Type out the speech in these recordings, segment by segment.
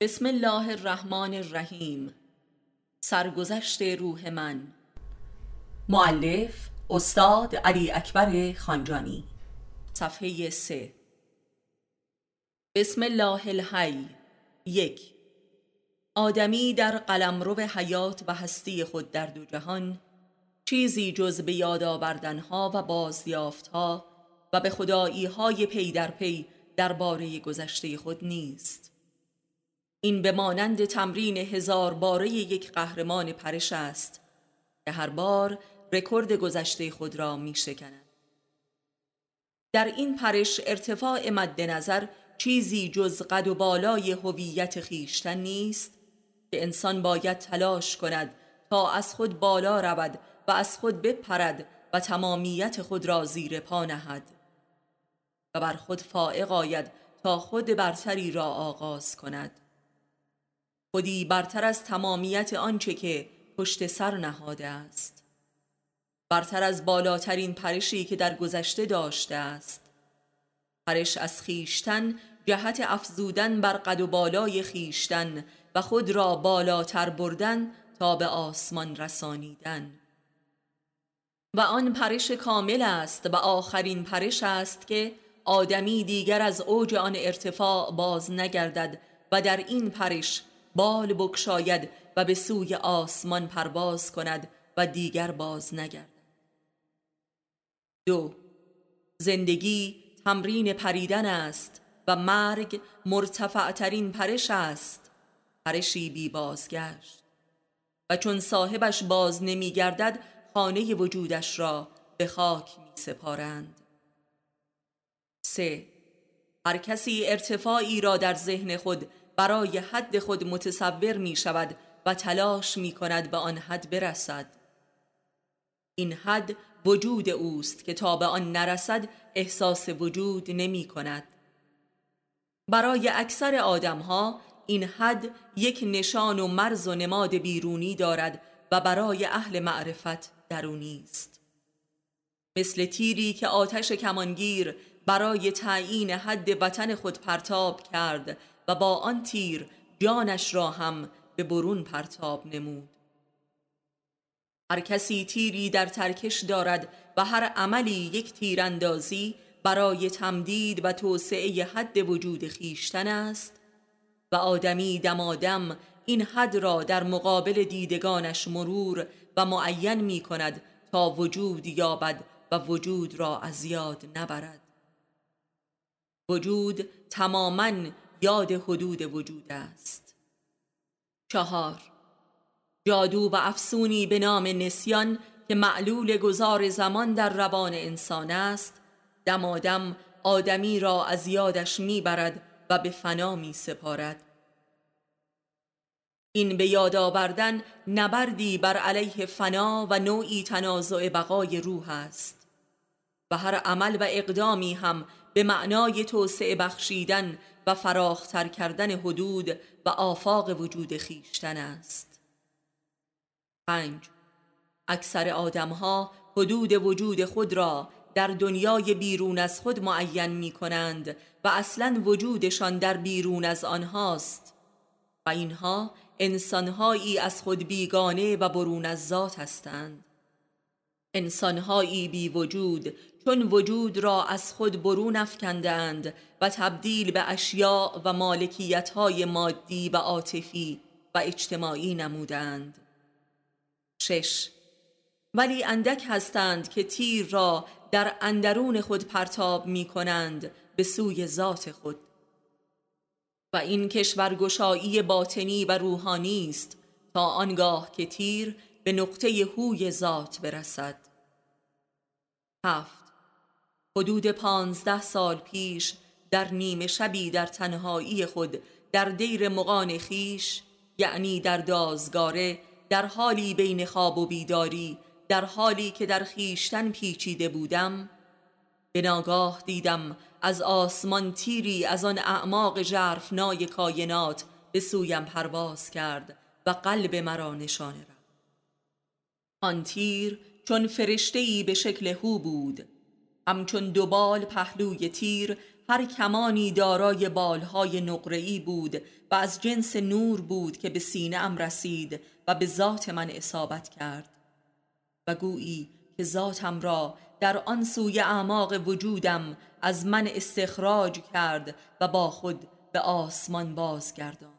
بسم الله الرحمن الرحیم. سرگذشت روح من. معلف استاد علی اکبر خانجانی. صفحه سه. بسم الله الحی. یک. آدمی در قلمرو حیات و هستی خود در دو جهان چیزی جز به یاد آوردنها و بازیافتها و به خدایی های پی در پی درباره گذشته خود نیست. این به مانند تمرین هزار باره یک قهرمان پرش است که هر بار رکورد گذشته خود را می شکند. در این پرش ارتفاع مد نظر چیزی جز قد و بالای هویت خیشتن نیست که انسان باید تلاش کند تا از خود بالا رود و از خود بپرد و تمامیت خود را زیر پا نهد و بر خود فائق آید تا خود برتری را آغاز کند خودی برتر از تمامیت آنچه که پشت سر نهاده است. برتر از بالاترین پرشی که در گذشته داشته است. پرش از خیشتن جهت افزودن بر قد و بالای خیشتن و خود را بالاتر بردن تا به آسمان رسانیدن. و آن پرش کامل است و آخرین پرش است که آدمی دیگر از اوج آن ارتفاع باز نگردد و در این پرش بال بکشاید و به سوی آسمان پرواز کند و دیگر باز نگردد. دو زندگی تمرین پریدن است و مرگ مرتفعترین پرش است. پرشی بی بازگشت. و چون صاحبش باز نمی گردد خانه وجودش را به خاک می سپارند سه هر کسی ارتفاعی را در ذهن خود برای حد خود متصور می شود و تلاش می کند به آن حد برسد. این حد وجود اوست که تا به آن نرسد احساس وجود نمی کند برای اکثر آدمها این حد یک نشان و مرز و نماد بیرونی دارد و برای اهل معرفت درونی است. مثل تیری که آتش کمانگیر برای تعیین حد وطن خود پرتاب کرد و با آن تیر جانش را هم به برون پرتاب نمود. هر کسی تیری در ترکش دارد و هر عملی یک تیراندازی برای تمدید و توسعه حد وجود خیشتن است و آدمی دمادم این حد را در مقابل دیدگانش مرور و معین می کند تا وجود یابد و وجود را از یاد نبرد. وجود تماما یاد حدود وجود است. چهار جادو و افسونی به نام نسیان که معلول گذار زمان در روان انسان است دمادم آدمی را از یادش می‌برد و به فنا می سپارد این به یاد آوردن نبردی بر علیه فنا و نوعی تنازع بقای روح است و هر عمل و اقدامی هم به معنای توسعه بخشیدن و فراختر کردن حدود و آفاق وجود خیشتن است. پنج اکثر آدمها حدود وجود خود را در دنیای بیرون از خود معین می کنند و اصلا وجودشان در بیرون از آنهاست و اینها انسانهایی از خود بیگانه و برون از ذات هستند. انسانهایی بی وجود چون وجود را از خود برون افکندند و تبدیل به اشیاء و مالکیتهای مادی و عاطفی و اجتماعی نمودند. شش. ولی اندک هستند که تیر را در اندرون خود پرتاب می کنند به سوی ذات خود. و این کشورگشایی باطنی و روحانی است تا آنگاه که تیر به نقطه هوی ذات برسد. هفت. حدود پانزده سال پیش در نیمه شبی در تنهایی خود در دیر مقان خیش یعنی در دازگاره در حالی بین خواب و بیداری در حالی که در خیشتن پیچیده بودم به ناگاه دیدم از آسمان تیری از آن اعماق جرفنای کائنات به سویم پرواز کرد و قلب مرا نشانه رفت. آن تیر چون فرشتهای به شکل هو بود. همچون دوبال پهلوی تیر هر کمانی دارای بالهای نقره‌ای بود و از جنس نور بود که به سینه ام رسید و به ذات من اصابت کرد. و گویی که ذاتم را در آن سوی اعماق وجودم از من استخراج کرد و با خود به آسمان بازگردان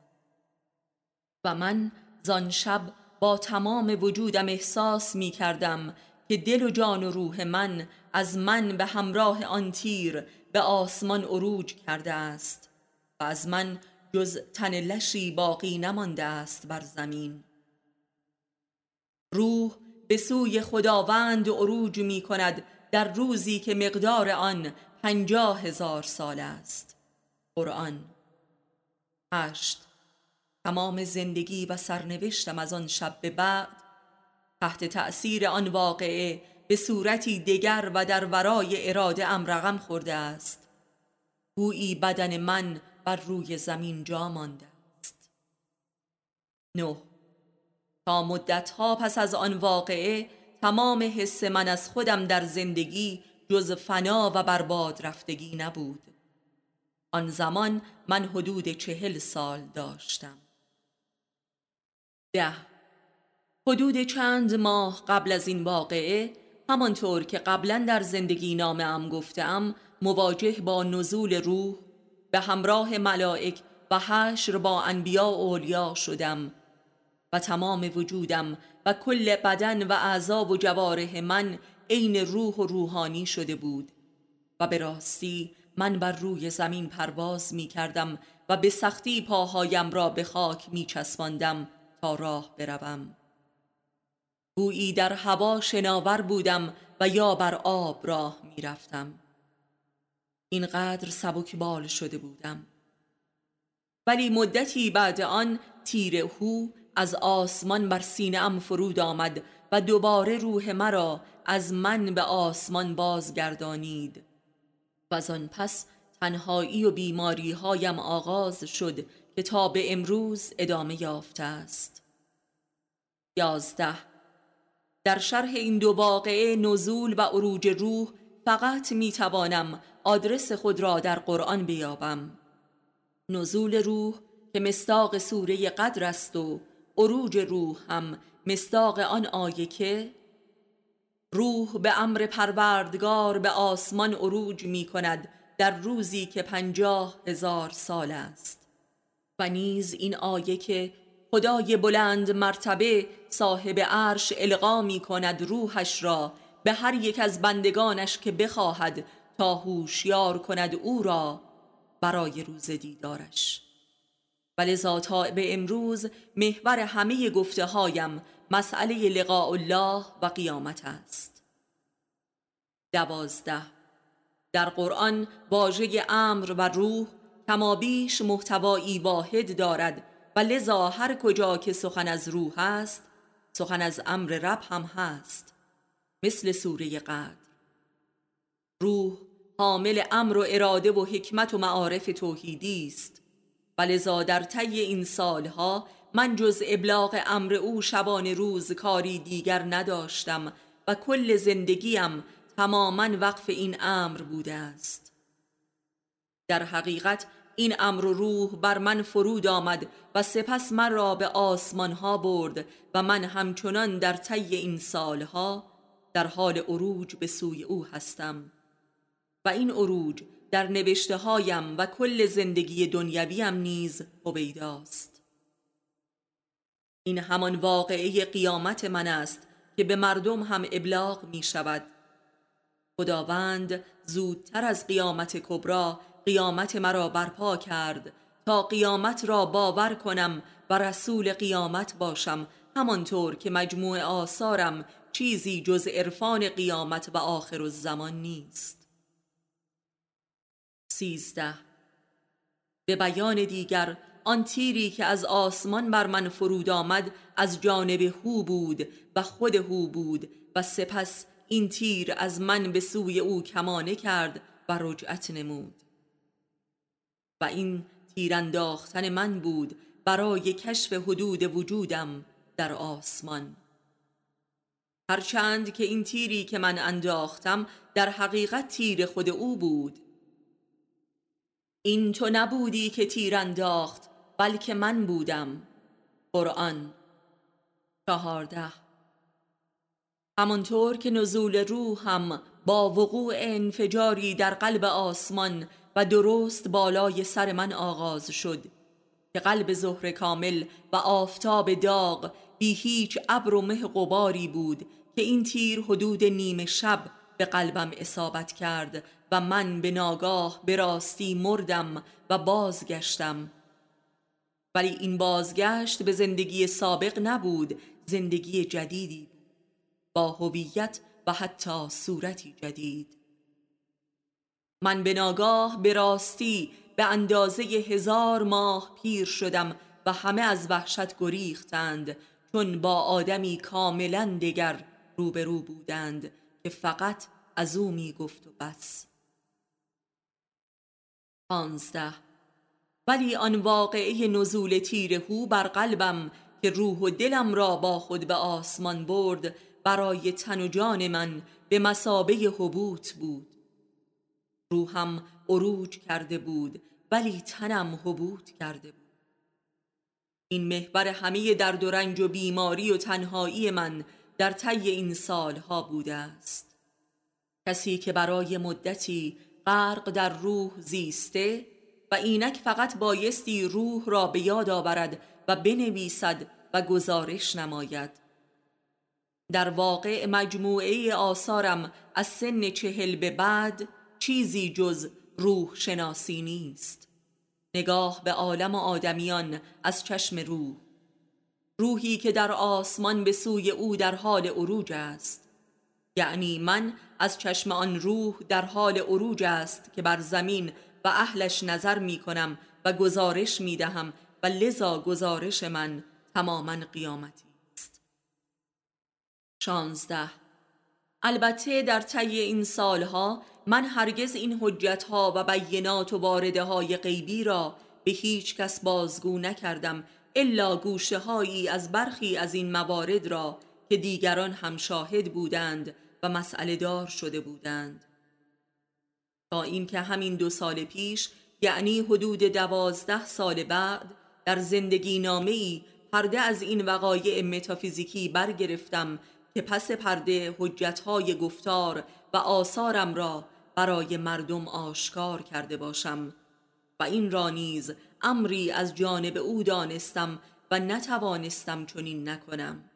و من زان شب با تمام وجودم احساس می کردم که دل و جان و روح من از من به همراه آن تیر به آسمان عروج کرده است و از من جز تن لشی باقی نمانده است بر زمین. روح به سوی خداوند عروج می کند در روزی که مقدار آن پنجاه هزار سال است. قرآن. هشت. تمام زندگی و سرنوشتم از آن شب به بعد تحت تأثیر آن واقعه به صورتی دگر و در ورای اراده ام رقم خورده است. گویی بدن من بر روی زمین جا مانده است. نه. تا مدتها پس از آن واقعه تمام حس من از خودم در زندگی جز فنا و برباد رفتگی نبود. آن زمان من حدود چهل سال داشتم. ده. حدود چند ماه قبل از این واقعه همانطور که قبلا در زندگی نامه ام گفتم مواجه با نزول روح به همراه ملائک و حشر با انبیا و اولیا شدم و تمام وجودم و کل بدن و اعضا و جوارح من عین روح و روحانی شده بود و به راستی من بر روی زمین پرواز می کردم و به سختی پاهایم را به خاک می چسباندم تا راه بروم. گویی در هوا شناور بودم و یا بر آب راه می رفتم. اینقدر سبک بال شده بودم. ولی مدتی بعد آن تیر هو از آسمان بر سینه ام فرود آمد و دوباره روح مرا از من به آسمان بازگردانید. و از آن پس تنهایی و بیماری هایم آغاز شد که تا به امروز ادامه یافته است. یازده در شرح این دو واقعه نزول و عروج روح فقط می توانم آدرس خود را در قرآن بیابم. نزول روح که مستاق سوره قدر است و عروج روح هم مستاق آن آیه که روح به امر پروردگار به آسمان عروج می کند در روزی که پنجاه هزار سال است. و نیز این آیه که خدای بلند مرتبه صاحب عرش القا می کند روحش را به هر یک از بندگانش که بخواهد تا هوشیار کند او را برای روز دیدارش. ولذا تا به امروز محور همه گفته هایم مسئله لقاء الله و قیامت است. دوازده. در قرآن واژه امر و روح کمابیش محتوایی واحد دارد و لذا هر کجا که سخن از روح هست سخن از امر رب هم هست. مثل سوره قدر. روح حامل امر و اراده و حکمت و معارف توحیدی است. و لذا در طی این سالها من جز ابلاغ امر او شبان روز کاری دیگر نداشتم و کل زندگیم تماما وقف این امر بوده است. در حقیقت این امر و روح بر من فرود آمد و سپس من را به آسمان ها برد و من همچنان در طی این سالها در حال عروج به سوی او هستم. و این عروج در نوشته هایم و کل زندگی دنیویم نیز هویداست این همان واقعه قیامت من است که به مردم هم ابلاغ می شود خداوند زودتر از قیامت کبرا قیامت مرا برپا کرد. تا قیامت را باور کنم و رسول قیامت باشم. همانطور که مجموع آثارم چیزی جز عرفان قیامت و آخر الزمان نیست. سیزده. به بیان دیگر آن تیری که از آسمان بر من فرود آمد از جانب هو بود و خود هو بود و سپس این تیر از من به سوی او کمانه کرد و رجعت نمود. و این تیرانداختن من بود برای کشف حدود وجودم در آسمان. هرچند که این تیری که من انداختم در حقیقت تیر خود او بود. این تو نبودی که تیر انداخت بلکه من بودم. قرآن چهارده. همانطور که نزول روح هم با وقوع انفجاری در قلب آسمان و درست بالای سر من آغاز شد. که قلب ظهر کامل و آفتاب داغ بی هیچ ابر و مه قباری بود که این تیر حدود نیمه شب به قلبم اصابت کرد و من به ناگاه به راستی مردم و بازگشتم. ولی این بازگشت به زندگی سابق نبود زندگی جدیدی با هویت و حتی صورتی جدید. من به ناگاه به راستی به اندازه هزار ماه پیر شدم و همه از وحشت گریختند چون با آدمی کاملا دگر روبرو بودند که فقط از او می گفت و بس. پانزده. ولی آن واقعه نزول تیر هو بر قلبم که روح و دلم را با خود به آسمان برد برای تن و جان من به مسابه حبوط بود. روحم عروج کرده بود ولی تنم حبوط کرده بود. این محور همه درد و رنج و بیماری و تنهایی من در طی این سالها بوده است. کسی که برای مدتی غرق در روح زیسته و اینک فقط بایستی روح را به یاد آورد و بنویسد و گزارش نماید. در واقع مجموعه آثارم از سن چهل به بعد چیزی جز روح شناسی نیست. نگاه به عالم آدمیان از چشم روح. روحی که در آسمان به سوی او در حال عروج است. یعنی من از چشم آن روح در حال عروج است که بر زمین و اهلش نظر می کنم و گزارش می دهم و لذا گزارش من تماما قیامتی است. شانزده. البته در طی این سالها من هرگز این حجتها و بینات و وارده های غیبی را به هیچ کس بازگو نکردم الا گوشه هایی از برخی از این موارد را که دیگران هم شاهد بودند و مسئله دار شده بودند. تا اینکه همین دو سال پیش یعنی حدود دوازده سال بعد در زندگی نامه ای پرده از این وقایع متافیزیکی برگرفتم که پس پرده حجتهای گفتار و آثارم را برای مردم آشکار کرده باشم و این را نیز امری از جانب او دانستم و نتوانستم چنین نکنم.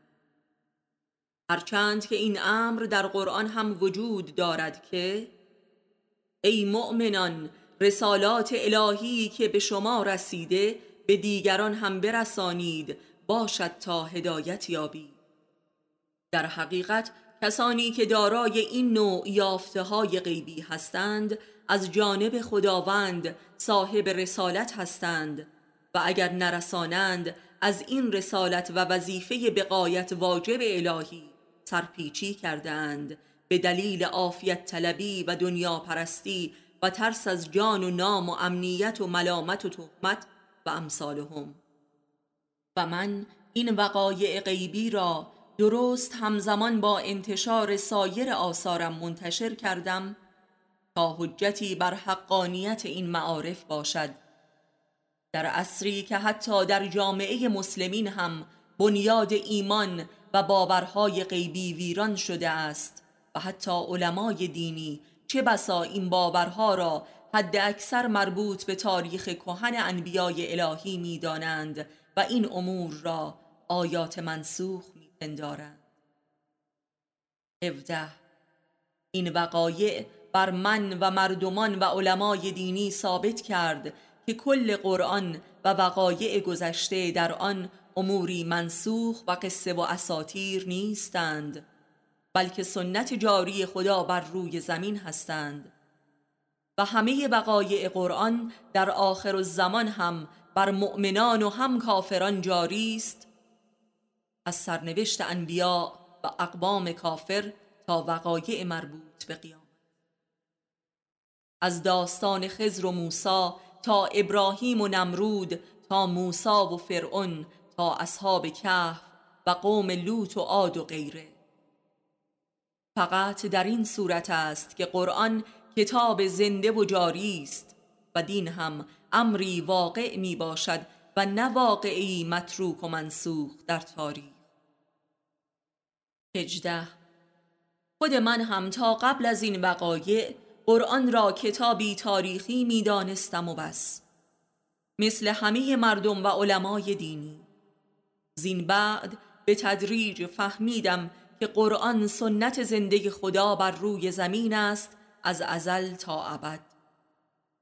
هرچند که این امر در قرآن هم وجود دارد که ای مؤمنان رسالات الهی که به شما رسیده به دیگران هم برسانید باشد تا هدایت یابید در حقیقت کسانی که دارای این نوع یافته های غیبی هستند از جانب خداوند صاحب رسالت هستند و اگر نرسانند از این رسالت و وظیفه بقایت واجب الهی سرپیچی کردند به دلیل عافیت طلبی و دنیا پرستی و ترس از جان و نام و امنیت و ملامت و تهمت و امثالهم. و من این وقایع غیبی را درست همزمان با انتشار سایر آثارم منتشر کردم تا حجتی بر حقانیت این معارف باشد. در عصری که حتی در جامعه مسلمین هم بنیاد ایمان و باورهای غیبی ویران شده است و حتی علمای دینی چه بسا این باورها را حد اکثر مربوط به تاریخ کهن انبیای الهی می دانند و این امور را آیات منسوخ پندارند. 17 این وقایع بر من و مردمان و علمای دینی ثابت کرد که کل قرآن و وقایع گذشته در آن اموری منسوخ و قصه و اساتیر نیستند بلکه سنت جاری خدا بر روی زمین هستند و همه وقایع قرآن در آخر الزمان هم بر مؤمنان و هم کافران جاری است از سرنوشت انبیاء و اقوام کافر تا وقایع مربوط به قیامت. از داستان خزر و موسا تا ابراهیم و نمرود تا موسا و فرعون تا اصحاب کهف و قوم لوط و عاد و غیره. فقط در این صورت است که قرآن کتاب زنده و جاری است و دین هم امری واقع می باشد و نه واقعی متروک و منسوخ در تاریخ. هجده. خود من هم تا قبل از این وقایع قرآن را کتابی تاریخی می دانستم و بس. مثل همه مردم و علمای دینی. زین بعد به تدریج فهمیدم که قرآن سنت زندگی خدا بر روی زمین است از ازل تا ابد.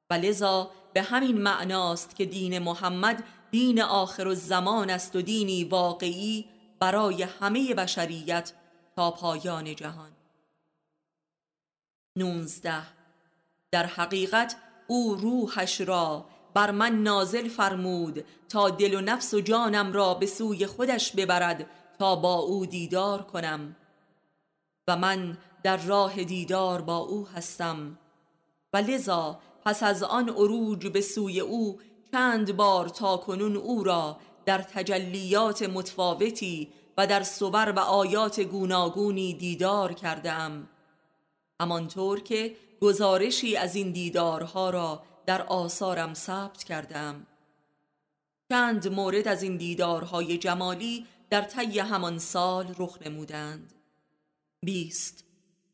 و لذا به همین معناست که دین محمد دین آخر الزمان است و دینی واقعی برای همه بشریت تا پایان جهان. نونزده. در حقیقت او روحش را بر من نازل فرمود تا دل و نفس و جانم را به سوی خودش ببرد تا با او دیدار کنم. و من در راه دیدار با او هستم. و لذا پس از آن عروج به سوی او چند بار تا کنون او را در تجلیات متفاوتی و در صبر و آیات گوناگونی دیدار کردم. همانطور که گزارشی از این دیدارها را در آثارم ثبت کردم. چند مورد از این دیدارهای جمالی در طی همان سال رخ نمودند. بیست.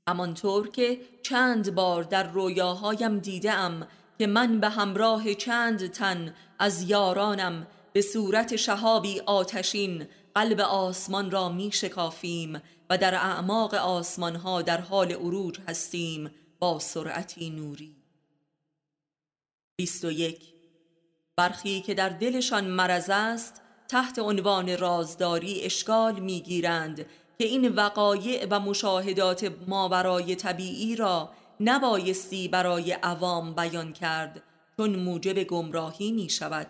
همانطور که چند بار در رویاهایم دیدم که من به همراه چند تن از یارانم به صورت شهابی آتشین قلب آسمان را می شکافیم و در اعماق آسمان ها در حال عروج هستیم با سرعتی نوری. 21 برخی که در دلشان مرض است تحت عنوان رازداری اشکال می‌گیرند که این وقایع و مشاهدات ماورای طبیعی را نبایستی برای عوام بیان کرد چون موجب گمراهی می شود.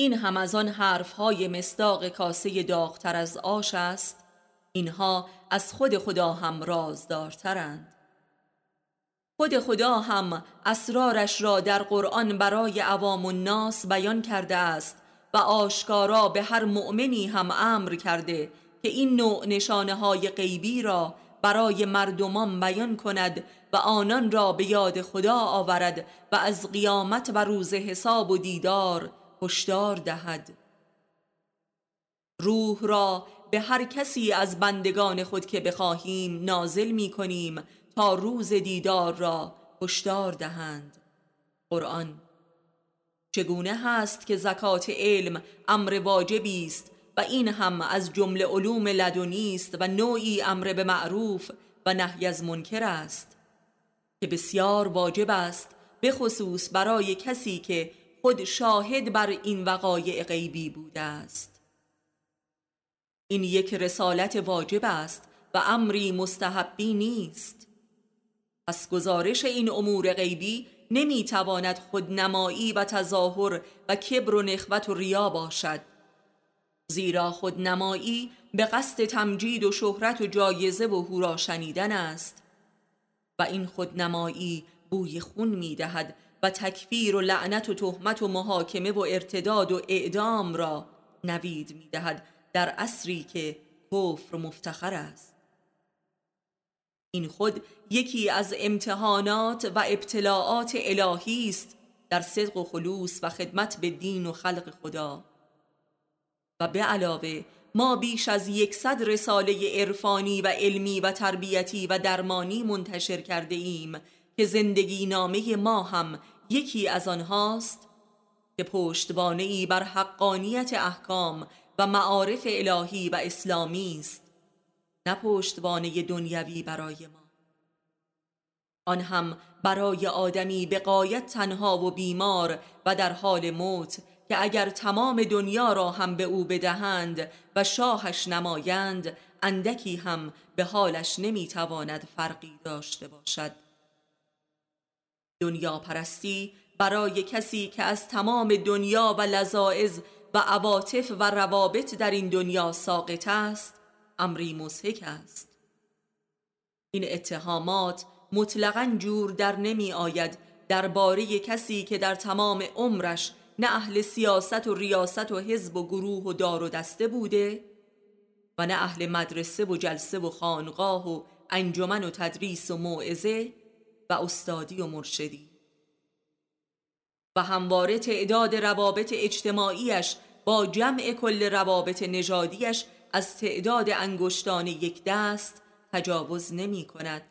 این هم از آن حرفهای مصداق کاسه داغتر از آش است اینها از خود خدا هم رازدارترند. خود خدا هم اسرارش را در قرآن برای عوام الناس بیان کرده است و آشکارا به هر مؤمنی هم امر کرده که این نوع نشانه های غیبی را برای مردمان بیان کند و آنان را به یاد خدا آورد و از قیامت و روز حساب و دیدار هشدار دهد. روح را به هر کسی از بندگان خود که بخواهیم نازل می کنیم تا روز دیدار را هشدار دهند. قرآن چگونه هست که زکات علم امر واجبی است و این هم از جمله علوم لدنی است و نوعی امر به معروف و نهی از منکر است؟ که بسیار واجب است به خصوص برای کسی که خود شاهد بر این وقایع غیبی بوده است این یک رسالت واجب است و امری مستحبی نیست. پس گزارش این امور غیبی نمی‌تواند خودنمایی و تظاهر و کبر و نخوت و ریا باشد. زیرا خودنمایی به قصد تمجید و شهرت و جایزه و هورا شنیدن است و این خودنمایی بوی خون می‌دهد و تکفیر و لعنت و تهمت و محاکمه و ارتداد و اعدام را نوید می‌دهد در عصری که کفر مفتخر است. این خود یکی از امتحانات و ابتلاعات الهی است در صدق و خلوص و خدمت به دین و خلق خدا. و به علاوه ما بیش از یکصد رساله عرفانی و علمی و تربیتی و درمانی منتشر کرده ایم که زندگی نامه ما هم یکی از آنهاست که پشتوانه ای بر حقانیت احکام و معارف الهی و اسلامی است نه پشتوانه دنیوی برای ما. آن هم برای آدمی به قایت تنها و بیمار و در حال موت که اگر تمام دنیا را هم به او بدهند و شاهش نمایند اندکی هم به حالش نمی‌تواند فرقی داشته باشد. دنیا پرستی برای کسی که از تمام دنیا و لذائز و عواطف و روابط در این دنیا ساقط است امری مزهک است. این اتهامات مطلقا جور در نمی آید درباره کسی که در تمام عمرش نه اهل سیاست و ریاست و حزب و گروه و دار و دسته بوده و نه اهل مدرسه و جلسه و خانقاه و انجمن و تدریس و موعظه و استادی و مرشدی. و همواره تعداد روابط اجتماعیش با جمع کل روابط نژادیش از تعداد انگشتان یک دست تجاوز نمی کند.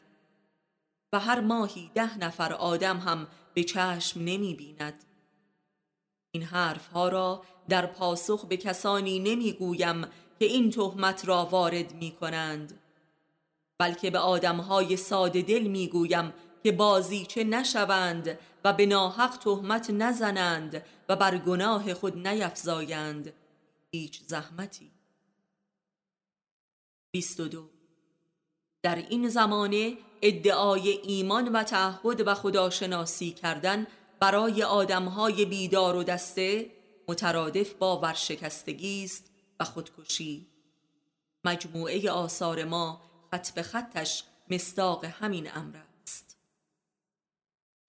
و هر ماهی ده نفر آدم هم به چشم نمی بیند. این حرف ها را در پاسخ به کسانی نمی گویم که این تهمت را وارد می کنند بلکه به آدمهای ساده دل می گویم که بازی چه نشوند و به ناحق تهمت نزنند و بر گناه خود نیفزایند. هیچ زحمتی. 22 در این زمانه ادعای ایمان و تعهد و خداشناسی کردن برای آدمهای بیدار و دسته مترادف با ورشکستگی است و خودکشی. مجموعه آثار ما خط به خطش مستاق همین امر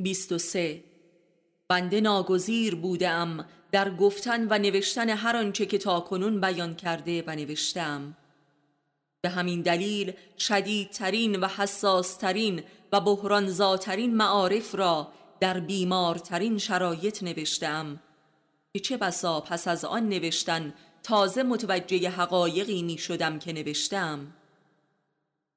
23 بنده ناگزیر بودم در گفتن و نوشتن هر آنچه که تاکنون بیان کرده و نوشتم. به همین دلیل شدیدترین و حساسترین و بحرانزاترین معارف را در بیمارترین شرایط نوشتم که چه بسا پس از آن نوشتن تازه متوجه حقایقی می شدم که نوشتم.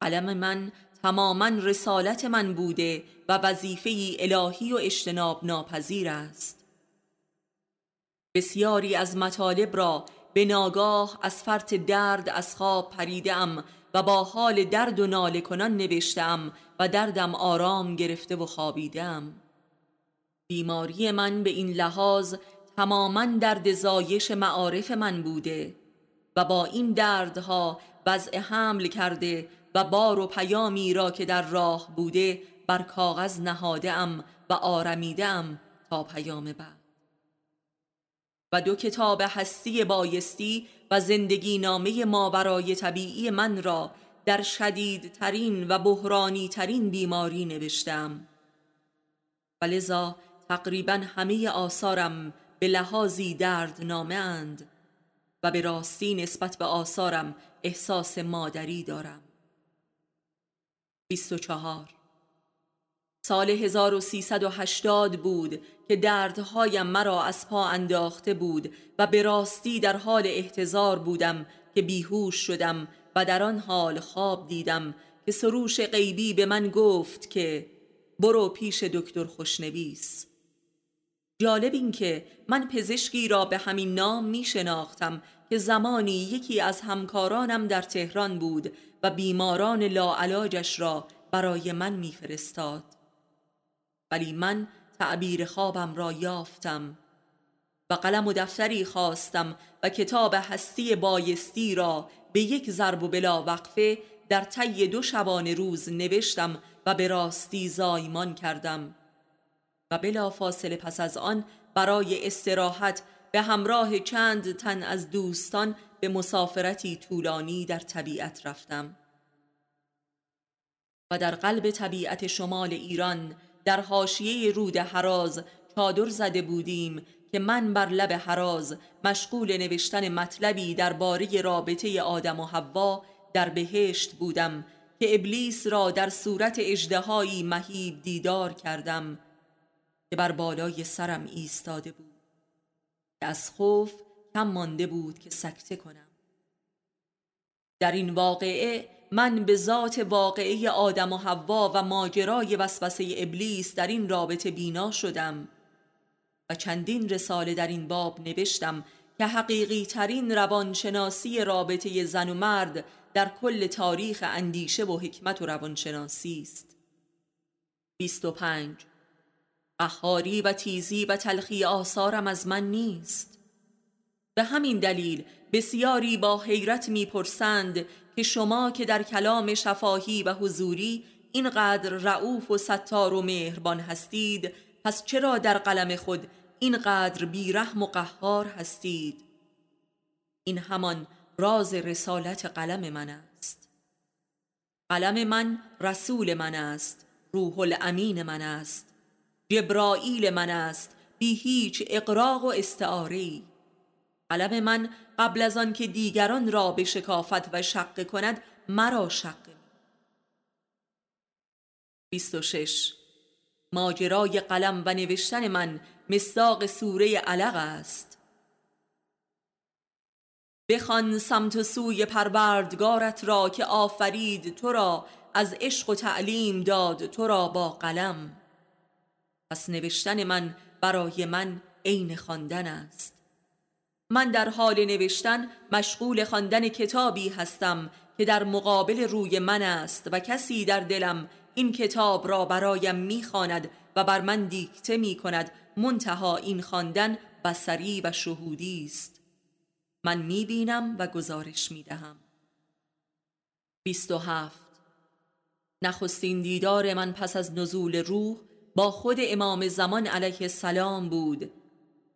قلم من تماما رسالت من بوده و وظیفه الهی و اجتناب ناپذیر است. بسیاری از مطالب را به ناگاه از فرط درد از خواب پریدم و با حال درد و ناله کنان نوشتم و دردم آرام گرفته و خوابیدم بیماری من به این لحاظ تماما درد زایش معارف من بوده و با این دردها وضع حمل کرده و بار و پیامی را که در راه بوده بر کاغذ نهاده ام و آرمیده ام تا پیام بعد. و دو کتاب هستی بایستی و زندگی نامه ماورای طبیعی من را در شدیدترین و بحرانی ترین بیماری نوشتم و لذا تقریبا همه آثارم به لحاظی دردنامه اند و به راستی نسبت به آثارم احساس مادری دارم. 24 سال 1380 بود که دردهایم مرا از پا انداخته بود و به راستی در حال احتضار بودم که بیهوش شدم و در آن حال خواب دیدم که سروش غیبی به من گفت که برو پیش دکتر خوشنویس. جالب این که من پزشکی را به همین نام می شناختم که زمانی یکی از همکارانم در تهران بود و بیماران لاعلاجش را برای من میفرستاد. ولی من تعبیر خوابم را یافتم و قلم و دفتری خواستم و کتاب هستی بایستی را به یک ضرب و بلا وقفه در طی دو شبانه روز نوشتم و به راستی زایمان کردم. و بلا فاصله پس از آن برای استراحت به همراه چند تن از دوستان به مسافرتی طولانی در طبیعت رفتم. و در قلب طبیعت شمال ایران در حاشیه رود حراز چادر زده بودیم که من بر لب حراز مشغول نوشتن مطلبی درباره رابطه آدم و حوا در بهشت بودم که ابلیس را در صورت اجدهایی مهیب دیدار کردم که بر بالای سرم ایستاده بود. که از خوف کم مانده بود که سکته کنم. در این واقعه من به ذات واقعه آدم و حوا و ماجرای وسوسه ابلیس در این رابطه بینا شدم و چندین رساله در این باب نوشتم که حقیقی ترین روانشناسی رابطه زن و مرد در کل تاریخ اندیشه و حکمت و روانشناسی است. 25 قهاری و تیزی و تلخی آثارم از من نیست. به همین دلیل بسیاری با حیرت می‌پرسند که شما که در کلام شفاهی و حضوری اینقدر رعوف و ستار و مهربان هستید پس چرا در قلم خود اینقدر بیرحم و قهار هستید؟ این همان راز رسالت قلم من است. قلم من رسول من است روح الامین من است جبرائیل من است بی هیچ اقراق و استعاری قلم من قبل از آن که دیگران را به شکافت و شق کند مرا شق 26 ماجرای قلم و نوشتن من مصداق سوره علق است. بخوان سمت سوی پروردگارت را که آفرید تو را از عشق و تعلیم داد تو را با قلم. پس نوشتن من برای من عین خواندن است. من در حال نوشتن مشغول خواندن کتابی هستم که در مقابل روی من است و کسی در دلم این کتاب را برایم می‌خواند و بر من دیکته می کند منتها این خواندن بسری و شهودی است. من می بینم و گزارش می دهم 27 نخستین دیدار من پس از نزول روح با خود امام زمان علیه السلام بود.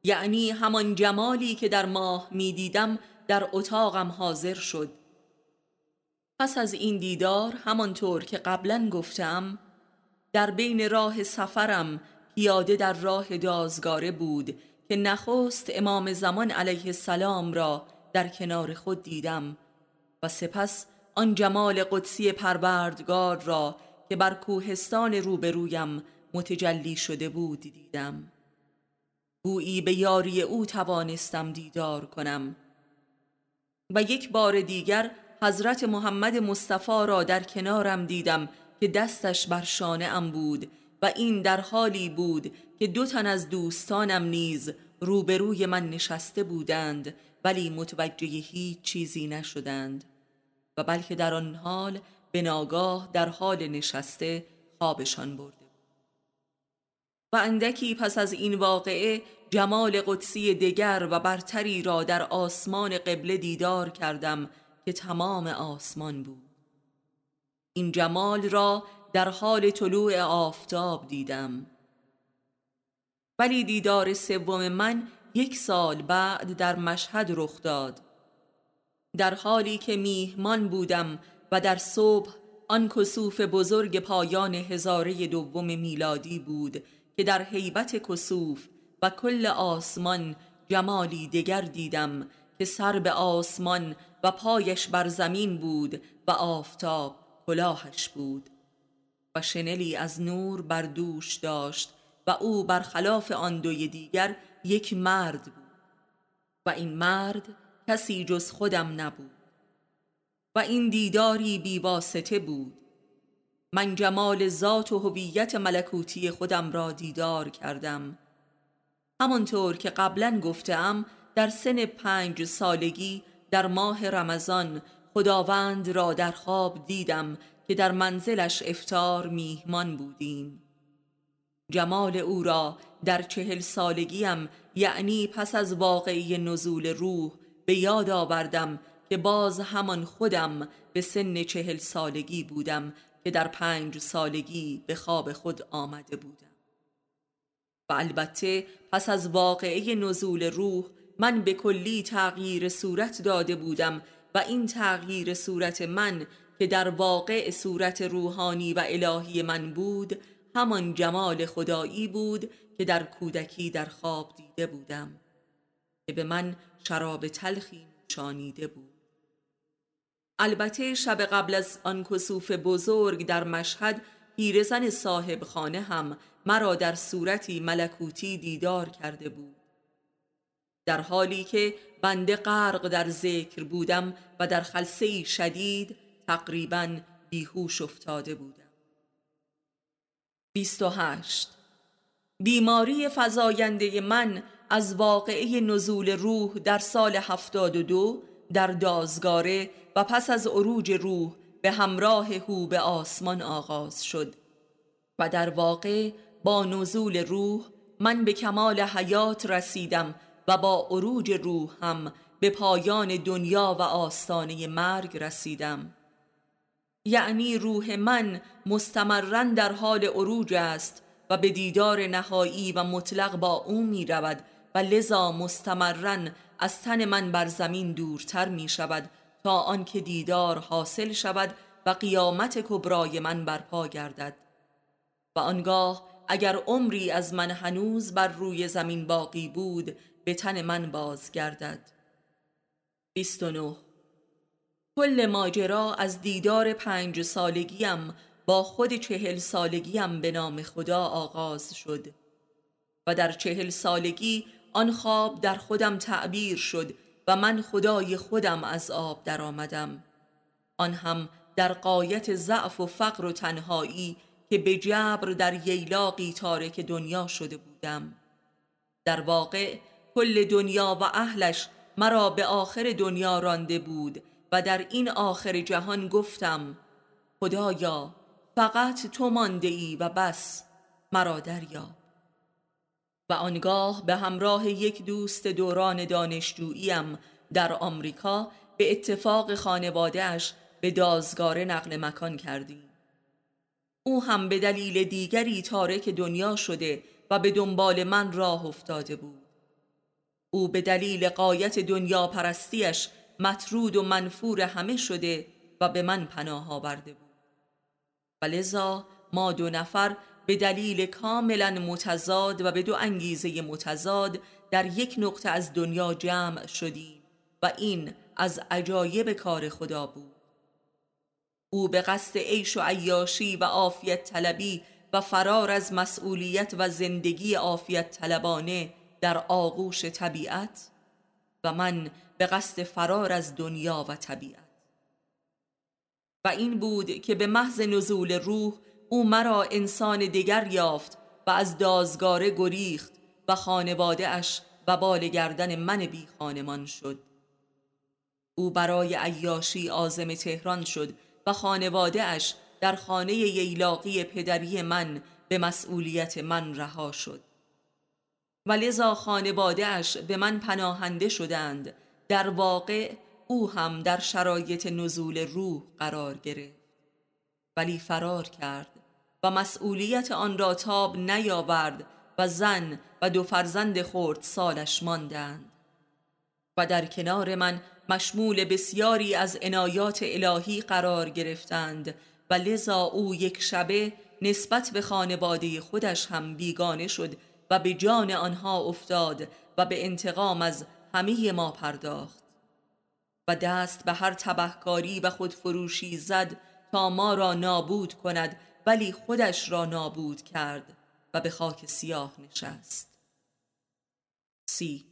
یعنی همان جمالی که در ماه می دیدم در اتاقم حاضر شد. پس از این دیدار همانطور که قبلا گفتم در بین راه سفرم پیاده در راه دازگاره بود که نخست امام زمان علیه السلام را در کنار خود دیدم و سپس آن جمال قدسی پروردگار را که بر کوهستان روبرویم متجلی شده بود دیدم. گویی به یاری او توانستم دیدار کنم. و یک بار دیگر حضرت محمد مصطفی را در کنارم دیدم که دستش بر شانه ام بود و این در حالی بود که دو تن از دوستانم نیز روبروی من نشسته بودند ولی متوجه هیچ چیزی نشدند. و بلکه در آن حال به ناگاه در حال نشسته خوابشان برده و اندکی پس از این واقعه جمال قدسی دگر و برتری را در آسمان قبله دیدار کردم که تمام آسمان بود. این جمال را در حال طلوع آفتاب دیدم. ولی دیدار سوم من یک سال بعد در مشهد رخ داد. در حالی که میهمان بودم و در صبح آن کسوف بزرگ پایان هزاره دوم میلادی بود که در حیبت کسوف و کل آسمان جمالی دگر دیدم که سر به آسمان و پایش بر زمین بود و آفتاب کلاهش بود. و شنلی از نور بر دوش داشت و او برخلاف آن دوی دیگر یک مرد بود. و این مرد کسی جز خودم نبود. و این دیداری بیواسطه بود. من جمال ذات و هویت ملکوتی خودم را دیدار کردم. همانطور که قبلا گفتم در سن پنج سالگی در ماه رمضان خداوند را در خواب دیدم که در منزلش افتار میهمان بودیم. جمال او را در چهل سالگیم یعنی پس از واقعی نزول روح به یاد آوردم که باز همان خودم به سن چهل سالگی بودم که در پنج سالگی به خواب خود آمده بودم. و البته پس از واقعه نزول روح من به کلی تغییر صورت داده بودم و این تغییر صورت من که در واقع صورت روحانی و الهی من بود همان جمال خدایی بود که در کودکی در خواب دیده بودم که به من شراب تلخی نشانیده بود. البته شب قبل از آن کسوف بزرگ در مشهد پیرزن صاحب خانه هم مرا در صورتی ملکوتی دیدار کرده بود. در حالی که بنده غرق در ذکر بودم و در خلصه شدید تقریبا بیهوش افتاده بودم. 28 بیماری فزاینده من از واقعه نزول روح در سال 72 در دازگاره و پس از عروج روح به همراه هو به آسمان آغاز شد و در واقع با نزول روح من به کمال حیات رسیدم و با عروج روح هم به پایان دنیا و آستانه مرگ رسیدم. یعنی روح من مستمرن در عروج اروج است و به دیدار نهایی و مطلق با او می رود و لذا مستمرن از تن من بر زمین دورتر می شود تا آنکه دیدار حاصل شود و قیامت کبرای من برپا گردد. و آنگاه اگر عمری از من هنوز بر روی زمین باقی بود به تن من بازگردد. 29 کل ماجرا از دیدار پنج سالگیم با خود چهل سالگیم به نام خدا آغاز شد. و در چهل سالگی آن خواب در خودم تعبیر شد و من خدای خودم از آب درآمدم. آن هم در قایت ضعف و فقر و تنهایی که به جبر در ییلاقی تارک دنیا شده بودم. در واقع کل دنیا و اهلش مرا به آخر دنیا رانده بود و در این آخر جهان گفتم خدایا فقط تو مانده ای و بس مرا دریا و آنگاه به همراه یک دوست دوران دانشجوییم در آمریکا به اتفاق خانوادهش به دازگاره نقل مکان کردیم. او هم به دلیل دیگری تارک دنیا شده و به دنبال من راه افتاده بود. او به دلیل قایت دنیا پرستیش مطرود و منفور همه شده و به من پناه آورده بود. و لذا ما دو نفر به دلیل کاملا متضاد و به دو انگیزه متضاد در یک نقطه از دنیا جمع شدیم و این از عجایب کار خدا بود. او به قصد عیش و عیاشی و عافیت طلبی و فرار از مسئولیت و زندگی عافیت طلبانه در آغوش طبیعت و من به قصد فرار از دنیا و طبیعت. و این بود که به محض نزول روح او مرا انسان دیگر یافت و از دازگاره گریخت و خانواده اش و بال گردن من بی خانمان شد. او برای عیاشی آزم تهران شد و خانواده اش در خانه ییلاقی پدری من به مسئولیت من رها شد. و لذا خانواده اش به من پناهنده شدند. در واقع او هم در شرایط نزول روح قرار گرفت. ولی فرار کرد و مسئولیت آن را تاب نیاورد و زن و دو فرزند خورد سالش ماندند. و در کنار من مشمول بسیاری از عنایات الهی قرار گرفتند و لذا او یک شبه نسبت به خانواده خودش هم بیگانه شد و به جان آنها افتاد و به انتقام از همه ما پرداخت. و دست به هر تبهکاری و خودفروشی زد تا ما را نابود کند ولی خودش را نابود کرد و به خاک سیاه نشست. سی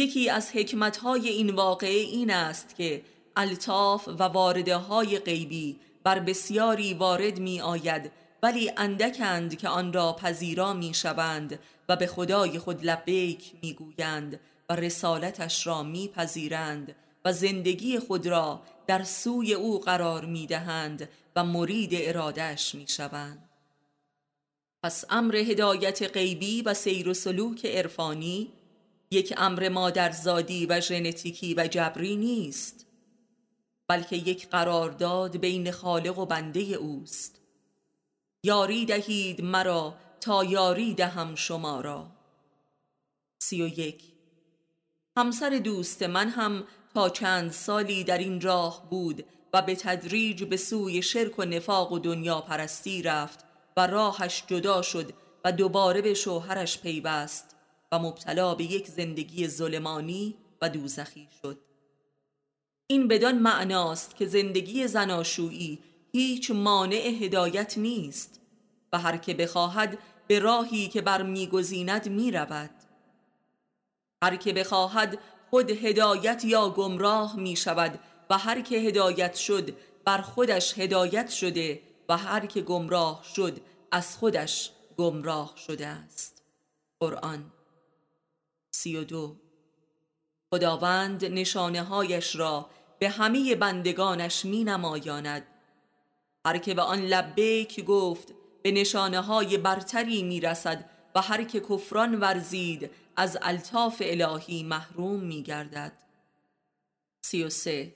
یکی از حکمتهای این واقعه این است که الطاف و وارده های غیبی بر بسیاری وارد می آید ولی اندکند که آن را پذیرا می شوند و به خدای خود لبیک می گویند و رسالتش را می پذیرند و زندگی خود را در سوی او قرار می دهند و مرید ارادش می شوند. پس امر هدایت غیبی و سیر و سلوک عرفانی یک امر مادرزادی و ژنتیکی و جبری نیست بلکه یک قرارداد بین خالق و بنده اوست. یاری دهید مرا تا یاری دهم شما را. سی و یک. همسر دوست من هم تا چند سالی در این راه بود و به تدریج به سوی شرک و نفاق و دنیا پرستی رفت و راهش جدا شد و دوباره به شوهرش پیوست. و مبتلا به یک زندگی ظلمانی و دوزخی شد. این بدان معناست که زندگی زناشویی هیچ مانع هدایت نیست و هر که بخواهد به راهی که بر میگزیند می‌رود. هر که بخواهد خود هدایت یا گمراه می شود و هر که هدایت شد بر خودش هدایت شده و هر که گمراه شد از خودش گمراه شده است. قرآن سی و دو. خداوند نشانه هایش را به همه بندگانش می نمایاند هر که به آن لبیک گفت به نشانه های برتری می رسد و هر که کفران ورزید از الطاف الهی محروم می گردد سی و سه.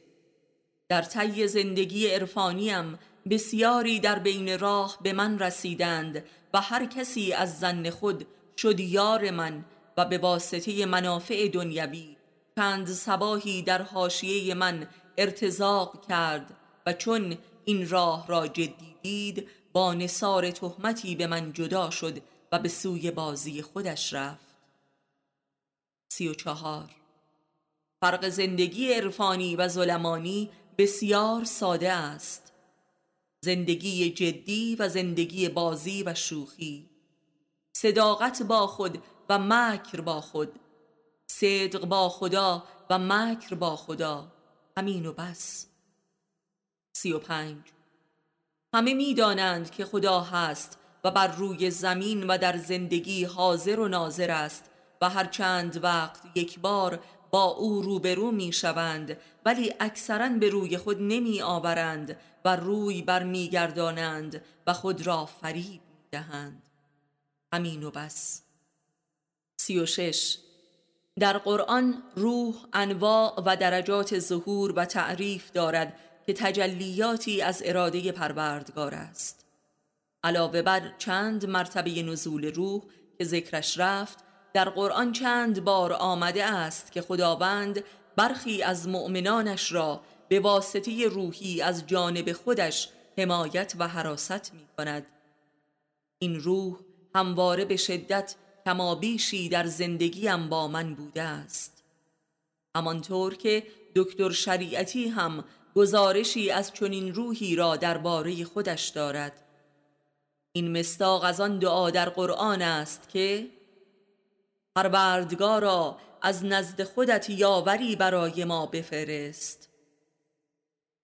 در طی زندگی عرفانیم بسیاری در بین راه به من رسیدند و هر کسی از زن خود شد یار من و به واسطه منافع دنیوی چند سباهی در حاشیه من ارتزاق کرد و چون این راه را جدی دید با نصار تهمتی به من جدا شد و به سوی بازی خودش رفت. سی و چهار. فرق زندگی عرفانی و ظلمانی بسیار ساده است. زندگی جدی و زندگی بازی و شوخی. صداقت با خود و مکر با خود. صدق با خدا و مکر با خدا. همین و بس. سی و پنج. همه می‌دانند که خدا هست و بر روی زمین و در زندگی حاضر و ناظر است و هر چند وقت یک بار با او روبرو می شوند ولی اکثرا به روی خود نمی آورند و روی بر می گردانند و خود را فریب می دهند همین و بس. سی و شش. در قرآن روح انواع و درجات ظهور و تعریف دارد که تجلیاتی از اراده پروردگار است. علاوه بر چند مرتبه نزول روح که ذکرش رفت در قرآن چند بار آمده است که خداوند برخی از مؤمنانش را به واسطه روحی از جانب خودش حمایت و حراست می کند این روح همواره به شدت کمابیشی در زندگیم با من بوده است. همانطور که دکتر شریعتی هم گزارشی از چنین روحی را درباره خودش دارد. این مستاق از آن دعا در قرآن است که پروردگارا از نزد خودت یاوری برای ما بفرست.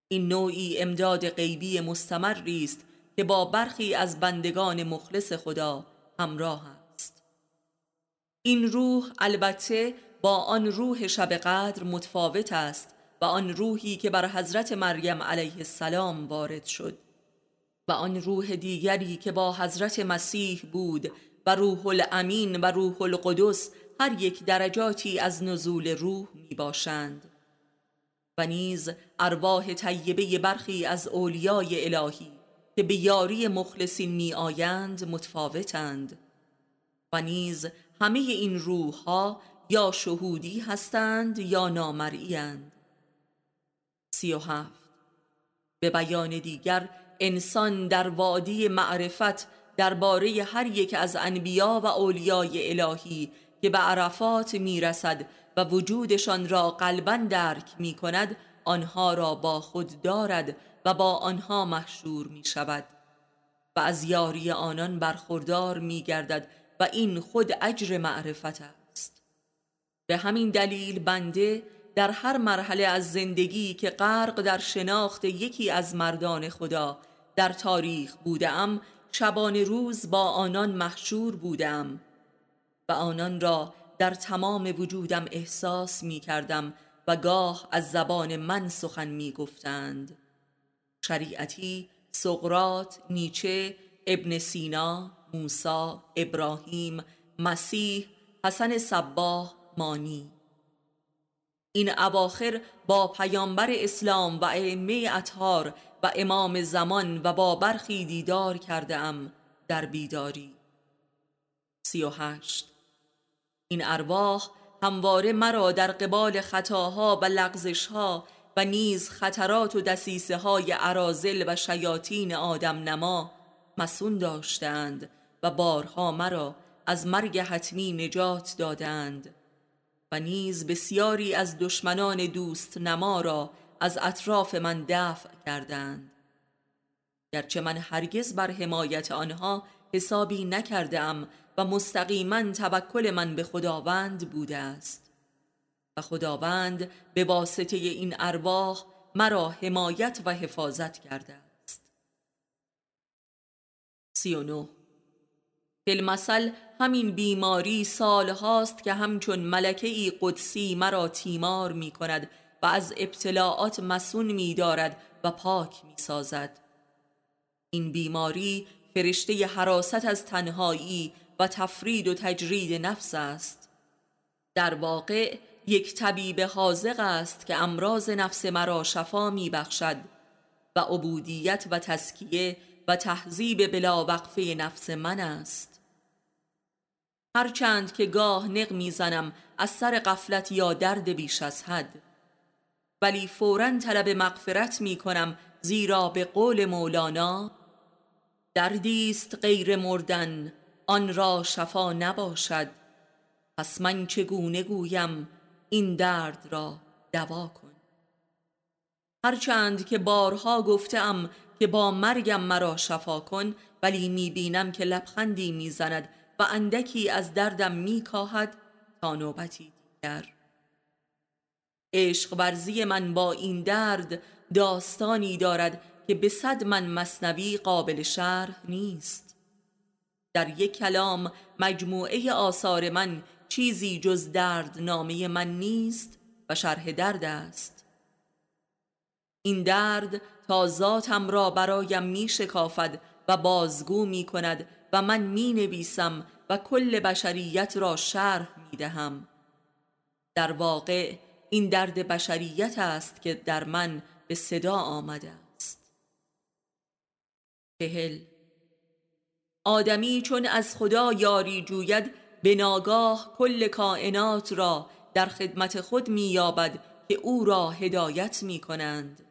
این نوعی امداد غیبی مستمری است که با برخی از بندگان مخلص خدا همراه این روح البته با آن روح شب قدر متفاوت است و آن روحی که بر حضرت مریم علیه السلام وارد شد و آن روح دیگری که با حضرت مسیح بود و روح الامین و روح القدس هر یک درجاتی از نزول روح می باشند و نیز ارواح طیبه برخی از اولیای الهی که به یاری مخلصین می آیند متفاوتند و نیز همه این روح ها یا شهودی هستند یا نامرئی سی و هفت. به بیان دیگر انسان در وادی معرفت درباره هر یک از انبیا و اولیای الهی که به عرفات می‌رسد و وجودشان را قلبا درک می کند آنها را با خود دارد و با آنها محشور می شود و از یاری آنان برخوردار می گردد و این خود اجر معرفت است. به همین دلیل بنده در هر مرحله از زندگی که غرق در شناخت یکی از مردان خدا در تاریخ بودم شبان روز با آنان محشور بودم و آنان را در تمام وجودم احساس می کردم و گاه از زبان من سخن می گفتند شریعتی، سقرات، نیچه، ابن سینا، موسا، ابراهیم، مسیح، حسن صباه، مانی. این اواخر با پیامبر اسلام و ائمه اطهار و امام زمان و با برخی دیدار کرده ام در بیداری. سی و هشت. این ارواح همواره مرا در قبال خطاها و لغزشها و نیز خطرات و دسیسه های عرازل و شیاطین آدم نما مسون داشتند و بارها مرا از مرگ حتمی نجات دادند و نیز بسیاری از دشمنان دوست نما را از اطراف من دفع کردند. گرچه من هرگز بر حمایت آنها حسابی نکردم و مستقیما توکل من به خداوند بوده است. و خداوند به واسطه این ارواح مرا حمایت و حفاظت کرده است. 39 فیلمسل همین بیماری سال هاست که همچون ملکه ای قدسی مرا تیمار می کند و از ابتلاعات مسون می دارد و پاک می سازد. این بیماری فرشته حراست از تنهایی و تفرید و تجرید نفس است. در واقع یک طبیب حاضق است که امراض نفس مرا شفا می بخشد و عبودیت و تسکیه و تحذیب بلاوقفه نفس من است. هرچند که گاه نق می‌زنم از سر قفلت یا درد بیش از حد. ولی فورا طلب مغفرت می کنم زیرا به قول مولانا دردیست غیر مردن آن را شفا نباشد. پس من چگونه گویم این درد را دوا کن؟ هرچند که بارها گفتم که با مرگم مرا شفا کن ولی می‌بینم که لبخندی می‌زند و اندکی از دردم می کاهد تا نوبتی دیگر. عشق ورزی من با این درد داستانی دارد که به صد من مصنوی قابل شرح نیست. در یک کلام مجموعه آثار من چیزی جز درد نامه من نیست و شرح درد است. این درد تا ذاتم را برایم می شکافد و بازگو می کند و من می نویسم و کل بشریت را شرح می دهم در واقع این درد بشریت است که در من به صدا آمده است. چهل. آدمی چون از خدا یاری جوید به ناگاه کل کائنات را در خدمت خود مییابد که او را هدایت می کنند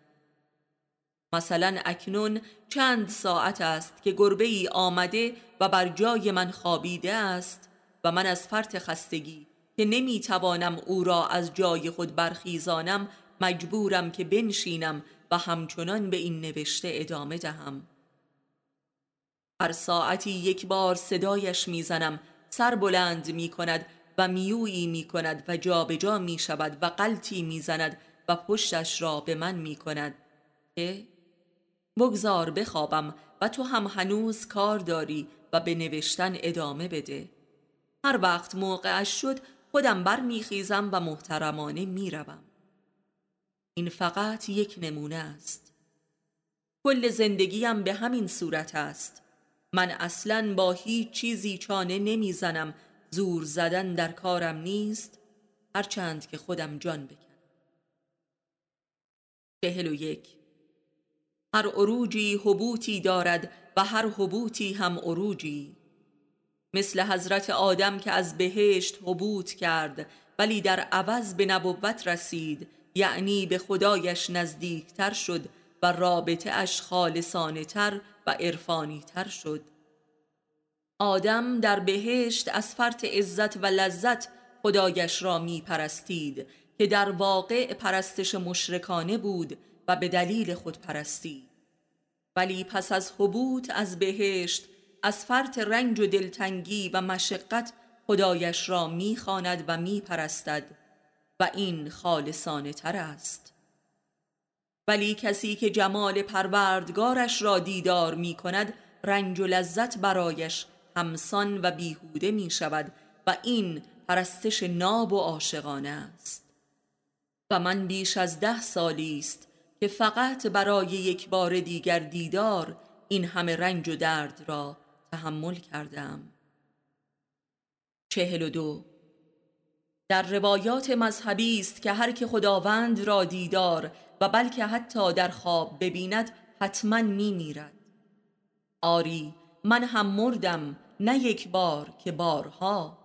مثلا اکنون چند ساعت است که گربه ای آمده و بر جای من خوابیده است و من از فرط خستگی که نمی توانم او را از جای خود برخیزانم مجبورم که بنشینم و همچنان به این نوشته ادامه دهم. هر ساعتی یک بار صدایش می‌زنم سر بلند می کند و میویی می کند و جابجا جا می شود و قلتی می زند و پشتش را به من می کند که بگذار بخوابم و تو هم هنوز کار داری و به نوشتن ادامه بده. هر وقت موقعش شد خودم بر میخیزم و محترمانه می‌روم. این فقط یک نمونه است. کل زندگیم به همین صورت است. من اصلا با هیچ چیزی چانه نمی‌زنم. زور زدن در کارم نیست. هرچند که خودم جان بکنم چهل و یک. هر عروجی حبوتی دارد و هر حبوتی هم عروجی. مثل حضرت آدم که از بهشت حبوت کرد ولی در عوض به نبوت رسید یعنی به خدایش نزدیکتر شد و رابطه اش خالصانه تر و عرفانی تر شد. آدم در بهشت از فرط عزت و لذت خدایش را می پرستید که در واقع پرستش مشرکانه بود و به دلیل خود پرستی ولی پس از حبوط از بهشت از فرط رنج و دلتنگی و مشقت خدایش را می‌خواند و میپرستد و این خالصانه تر است. ولی کسی که جمال پروردگارش را دیدار می کند رنج و لذت برایش همسان و بیهوده می شود و این پرستش ناب و عاشقانه است. و من بیش از ده سالی است که فقط برای یک بار دیگر دیدار این همه رنج و درد را تحمل کردم. چهل و دو. در روایات مذهبی است که هر که خداوند را دیدار و بلکه حتی در خواب ببیند حتما می میرد آری من هم مردم نه یک بار که بارها.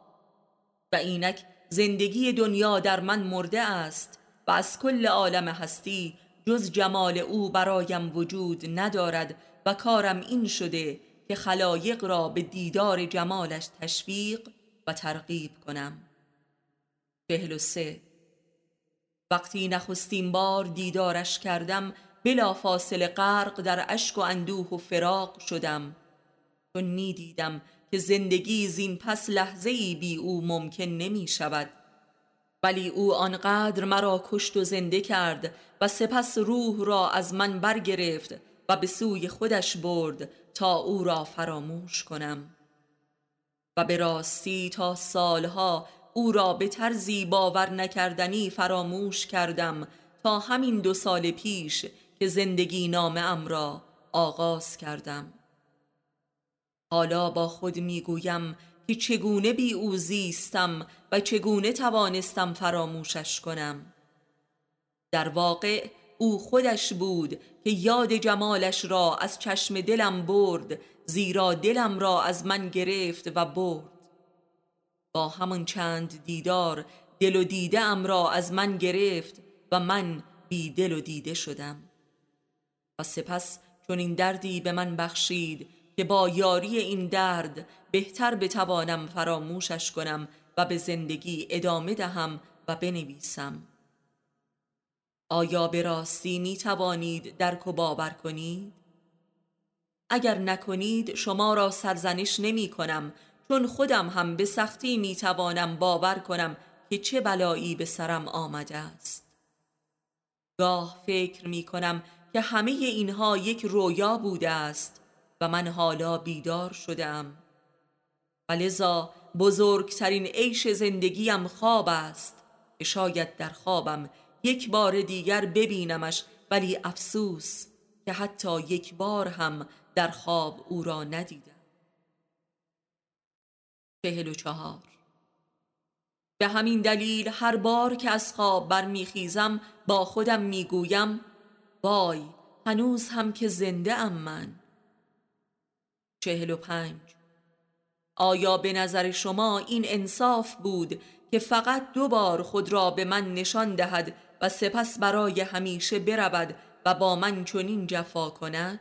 و اینک زندگی دنیا در من مرده است و از کل عالم هستی جز جمال او برایم وجود ندارد و کارم این شده که خلایق را به دیدار جمالش تشویق و ترغیب کنم. چهل و سه. وقتی نخستین بار دیدارش کردم بلا فاصله غرق در اشک و اندوه و فراق شدم. چون می دیدم که زندگی زین پس لحظه ای بی او ممکن نمی شود ولی او آنقدر مرا کشت و زنده کرد و سپس روح را از من برگرفت و به سوی خودش برد تا او را فراموش کنم. و به راستی تا سالها او را به طرزی باور نکردنی فراموش کردم تا همین دو سال پیش که زندگی نام ام را آغاز کردم. حالا با خود می‌گویم که چگونه بی او زیستم و چگونه توانستم فراموشش کنم. در واقع او خودش بود که یاد جمالش را از چشم دلم برد زیرا دلم را از من گرفت و برد. با همان چند دیدار دل و دیده ام را از من گرفت و من بی دل و دیده شدم. و سپس چون این دردی به من بخشید که با یاری این درد بهتر بتوانم فراموشش کنم و به زندگی ادامه دهم و بنویسم. آیا به راستی می توانید درک و باور کنید؟ اگر نکنید شما را سرزنش نمی کنم چون خودم هم به سختی می‌توانم باور کنم که چه بلایی به سرم آمده است. گاه فکر می کنم که همه اینها یک رویا بوده است. من حالا بیدار شدم. و لذا بزرگترین عیش زندگیم خواب است شاید در خوابم یک بار دیگر ببینمش ولی افسوس که حتی یک بار هم در خواب او را ندیدم. چهل و چهار. به همین دلیل هر بار که از خواب برمیخیزم با خودم می‌گویم وای هنوز هم که زنده ام من. چهل و پنج آیا به نظر شما این انصاف بود که فقط دو بار خود را به من نشان دهد و سپس برای همیشه برود و با من چنین جفا کند؟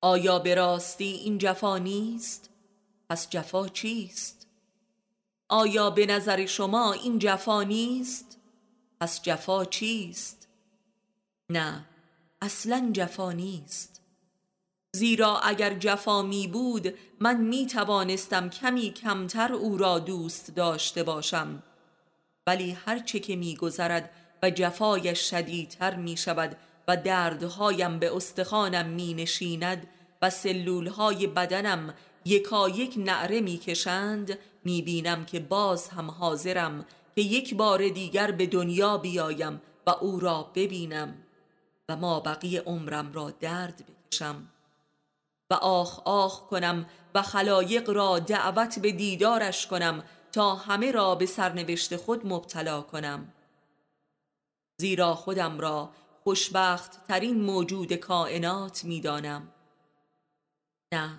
آیا به راستی این جفا نیست؟ پس جفا چیست؟ آیا به نظر شما این جفا نیست؟ پس جفا چیست؟ نه اصلا جفا نیست زیرا اگر جفا می بود من می توانستم کمی کمتر او را دوست داشته باشم. ولی هرچه که می گذرد و جفایش شدیدتر می شود و دردهایم به استخوانم می نشیند و سلولهای بدنم یکا یک نعره می کشند می بینم که باز هم حاضرم که یک بار دیگر به دنیا بیایم و او را ببینم و ما بقیه عمرم را درد بکشم. و آخ آخ کنم و خلایق را دعوت به دیدارش کنم تا همه را به سرنوشت خود مبتلا کنم. زیرا خودم را خوشبخت ترین موجود کائنات می‌دانم. نه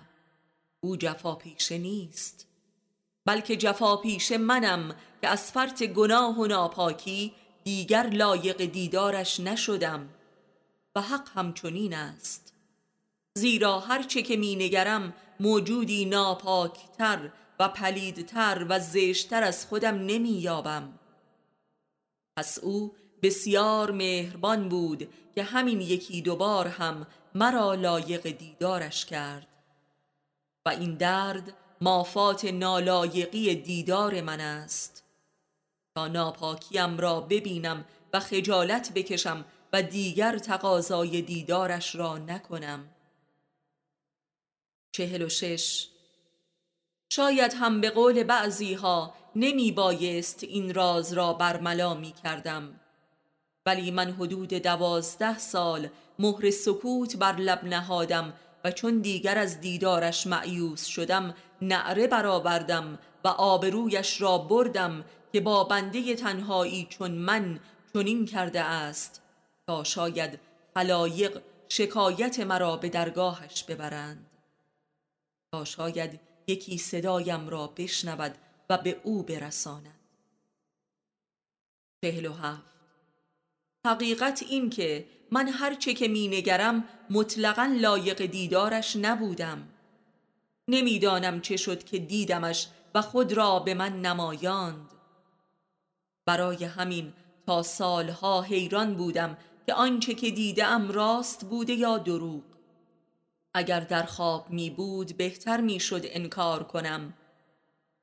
او جفا پیشه نیست بلکه جفا پیشه منم که از فرط گناه و ناپاکی دیگر لایق دیدارش نشدم و حق همچنین است. زیرا هرچه که می نگرم موجودی ناپاکتر و پلیدتر و زشتر از خودم نمی یابم پس او بسیار مهربان بود که همین یکی دوبار هم مرا لایق دیدارش کرد. و این درد مافات نالایقی دیدار من است. تا ناپاکیم را ببینم و خجالت بکشم و دیگر تقاضای دیدارش را نکنم. چهل و شش. شاید هم به قول بعضی ها نمی بایست این راز را برملا می کردم. ولی من حدود دوازده سال مهر سکوت بر لب نهادم و چون دیگر از دیدارش معیوس شدم نعره برآوردم و آبرویش را بردم که با بنده تنهایی چون من چنین کرده است تا شاید خلایق شکایت مرا به درگاهش ببرند. تا شاید یکی صدایم را بشنود و به او برساند. چهل و هفت. حقیقت این که من هرچه که می نگرم مطلقا لایق دیدارش نبودم. نمی‌دانم چه شد که دیدمش و خود را به من نمایاند. برای همین تا سالها حیران بودم که آنچه که دیدم راست بوده یا دروغ. اگر در خواب می بود بهتر می شد انکار کنم.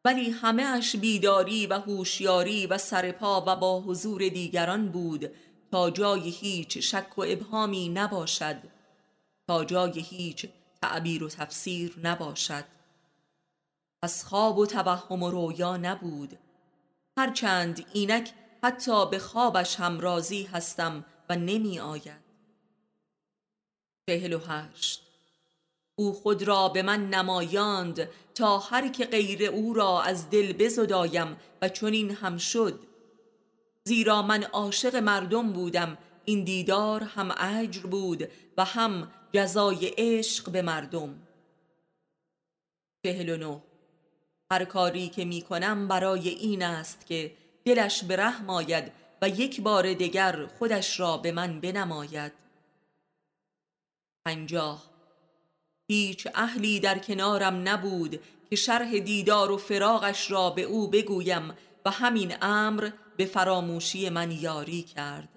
ولی همه اش بیداری و هوشیاری و سرپا و با حضور دیگران بود تا جای هیچ شک و ابهامی نباشد. تا جای هیچ تعبیر و تفسیر نباشد. از خواب و توهم و رویا نبود. هرچند اینک حتی به خوابش هم راضی هستم و نمی آید. چهل و هشت. او خود را به من نمایاند تا هر که غیر او را از دل بزدایم و چنین هم شد. زیرا من عاشق مردم بودم این دیدار هم اجر بود و هم جزای عشق به مردم. چهل هر کاری که می کنم برای این است که دلش به رحم آید و یک بار دیگر خودش را به من بنماید. پنجاه. هیچ اهلی در کنارم نبود که شرح دیدار و فراغش را به او بگویم و همین امر به فراموشی من یاری کرد.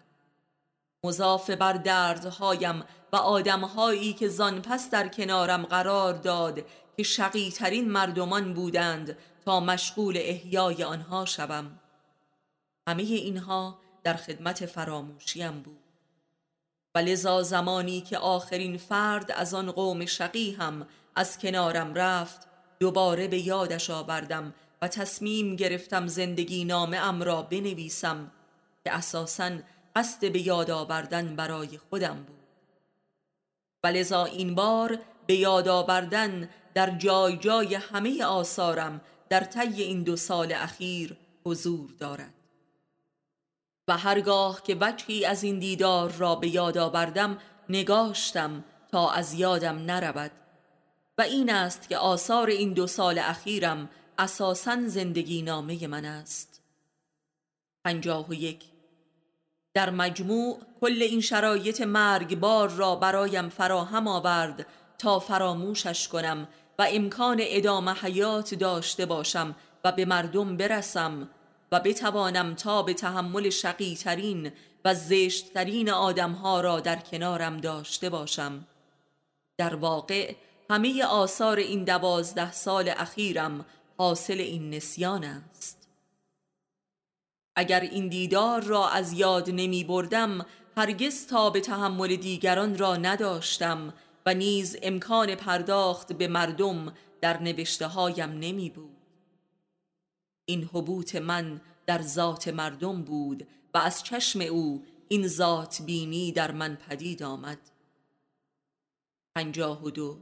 مضاف بر دردهایم و آدمهایی که زان پس در کنارم قرار داد که شقیترین مردمان بودند تا مشغول احیای آنها شوم. همه اینها در خدمت فراموشیم بود. و لذا زمانی که آخرین فرد از آن قوم شقی هم از کنارم رفت دوباره به یادش آوردم و تصمیم گرفتم زندگی نامه ام را بنویسم که اساساً قصد به یاد آوردن برای خودم بود. و لذا این بار به یاد آوردن در جای جای همه آثارم در طی این دو سال اخیر حضور دارد. و هرگاه که وجهی از این دیدار را به یاد آوردم نگاشتم تا از یادم نرود. و این است که آثار این دو سال اخیرم اساسا زندگی نامه من است. پنجاه و یک. در مجموع کل این شرایط مرگبار را برایم فراهم آورد تا فراموشش کنم و امکان ادامه حیات داشته باشم و به مردم برسم و بتوانم تا به تحمل شقیترین و زشتترین آدمها را در کنارم داشته باشم. در واقع همه آثار این دوازده سال اخیرم حاصل این نسیان است. اگر این دیدار را از یاد نمی بردم هرگز تا به تحمل دیگران را نداشتم و نیز امکان پرداخت به مردم در نوشته هایم نمی بود این حبوط من در ذات مردم بود و از چشم او این ذات بینی در من پدید آمد. پنجاه و دو.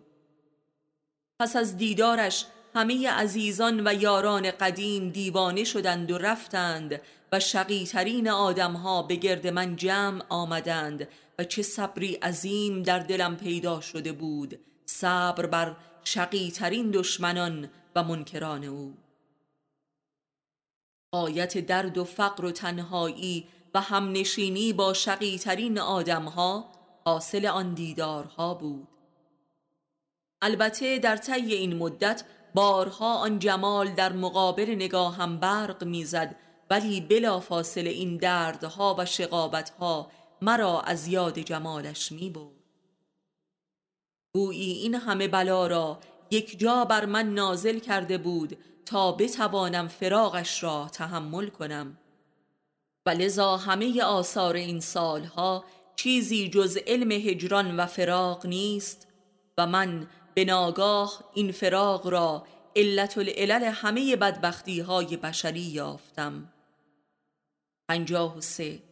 پس از دیدارش همه عزیزان و یاران قدیم دیوانه شدند و رفتند و شقیترین آدمها به گرد من جمع آمدند و چه صبری عظیم در دلم پیدا شده بود صبر بر شقیترین دشمنان و منکران او. آیت درد و فقر و تنهایی و همنشینی با شقیترین آدمها حاصل آن دیدارها بود. البته در طی این مدت بارها آن جمال در مقابل نگاهم برق می‌زد ولی بلا فاصله این دردها و شقابتها مرا از یاد جمالش می بود گویی این همه بلا را یک جا بر من نازل کرده بود تا بتوانم فراغش را تحمل کنم. و لذا همه آثار این سالها چیزی جز علم هجران و فراغ نیست و من به ناگاه این فراغ را علت العلل همه بدبختی های بشری یافتم. پنجاه و سه.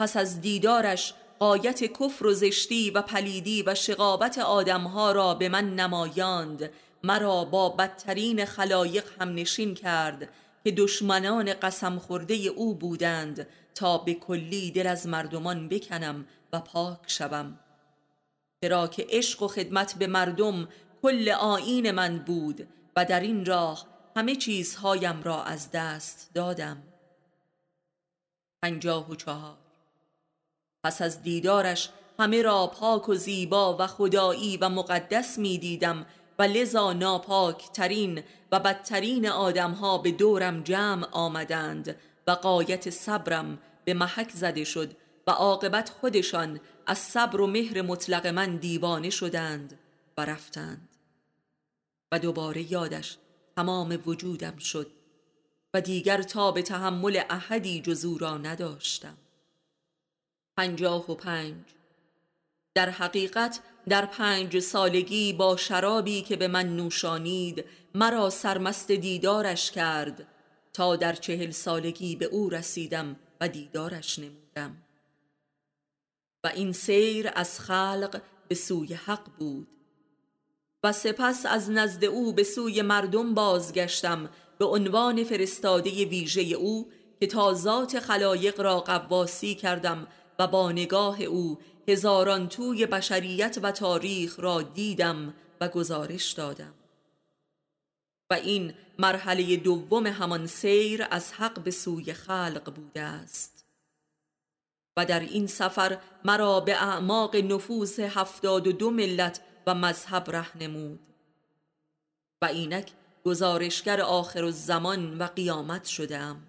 پس از دیدارش قایت کفر و زشتی و پلیدی و شقابت آدمها را به من نمایاند مرا با بدترین خلایق هم نشین کرد که دشمنان قسم خورده او بودند تا به کلی دل از مردمان بکنم و پاک شوم. چرا که عشق و خدمت به مردم کل آین من بود و در این راه همه چیزهایم را از دست دادم. پنجاه و چهار. پس از دیدارش همه را پاک و زیبا و خدایی و مقدس می دیدم و لذا ناپاک ترین و بدترین آدمها به دورم جمع آمدند و قایت صبرم به محک زده شد و عاقبت خودشان از صبر و مهر مطلق من دیوانه شدند و رفتند. و دوباره یادش تمام وجودم شد و دیگر تا به تحمل احدی جزو را نداشتم. پنجاه و پنج. در حقیقت در پنج سالگی با شرابی که به من نوشانید مرا سرمست دیدارش کرد. تا در چهل سالگی به او رسیدم و دیدارش نمودم. و این سیر از خلق به سوی حق بود. و سپس از نزد او به سوی مردم بازگشتم به عنوان فرستاده ویژه او که تا ذات خلایق را قواسی کردم و با نگاه او هزاران توی بشریت و تاریخ را دیدم و گزارش دادم. و این مرحله دوم همان سیر از حق به سوی خلق بوده است. و در این سفر مرا به اعماق نفوس هفتاد و دو ملت و مذهب ره نمود. و اینک گزارشگر آخر الزمان و قیامت شدم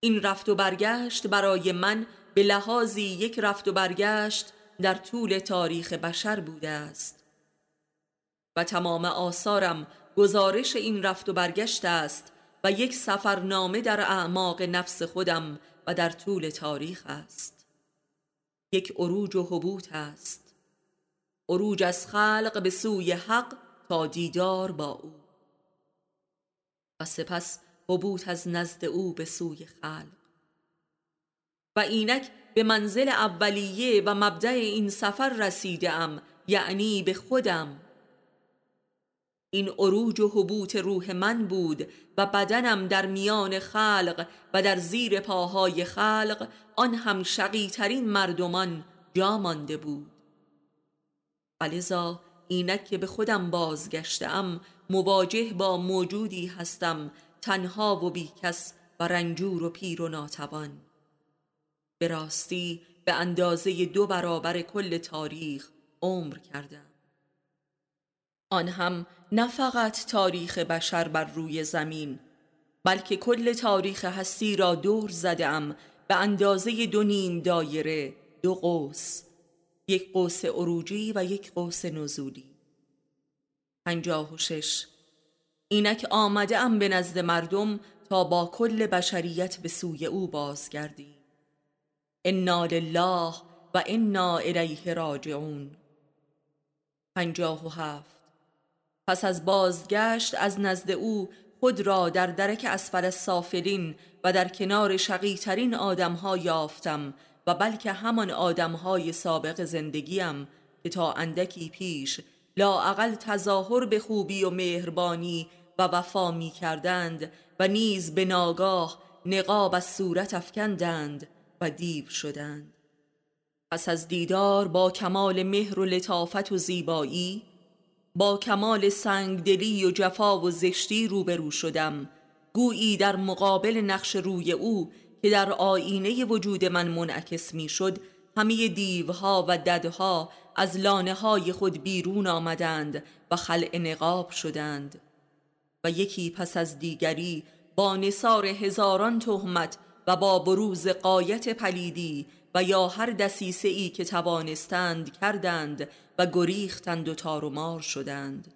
این رفت و برگشت برای من به لحاظی یک رفت و برگشت در طول تاریخ بشر بوده است. و تمام آثارم گزارش این رفت و برگشت است و یک سفرنامه در اعماق نفس خودم و در طول تاریخ است. یک عروج و حبوط است. عروج از خلق به سوی حق تا دیدار با او. و سپس حبوط از نزد او به سوی خلق. و اینک به منزل اولیه و مبدع این سفر رسیدم یعنی به خودم. این عروج و حبوط روح من بود و بدنم در میان خلق و در زیر پاهای خلق آن هم شقیترین مردمان جا مانده بود. ولذا اینک که به خودم بازگشتم مواجه با موجودی هستم تنها و بیکس و رنجور و پیر و ناتوان. به راستی به اندازه دو برابر کل تاریخ عمر کردم. آن هم نه فقط تاریخ بشر بر روی زمین بلکه کل تاریخ هستی را دور زدم به اندازه دو نیم دایره دو قوس یک قوس عروجی و یک قوس نزولی. پنجاه و شش. اینک آمده ام به نزد مردم تا با کل بشریت به سوی او بازگردیم. انا لله و انا الیه راجعون پنجاه و هفت. پس از بازگشت از نزد او خود را در درک اسفل سافلین و در کنار شقیترین آدمها یافتم و بلکه همان آدمهای سابق زندگیم که تا اندکی پیش لاعقل تظاهر به خوبی و مهربانی و وفا می کردند و نیز به ناگاه نقاب از صورت افکندند. و دیو شدند. پس از دیدار با کمال مهر و لطافت و زیبایی با کمال سنگدلی و جفا و زشتی روبرو شدم. گویی در مقابل نقش روی او که در آینه وجود من منعکس می‌شد همه دیوها و ددها از لانه های خود بیرون آمدند و خلع نقاب شدند. و یکی پس از دیگری با نصار هزاران تهمت و با بروز قایت پلیدی و یا هر دسیسه ای که توانستند کردند و گریختند و تارومار شدند.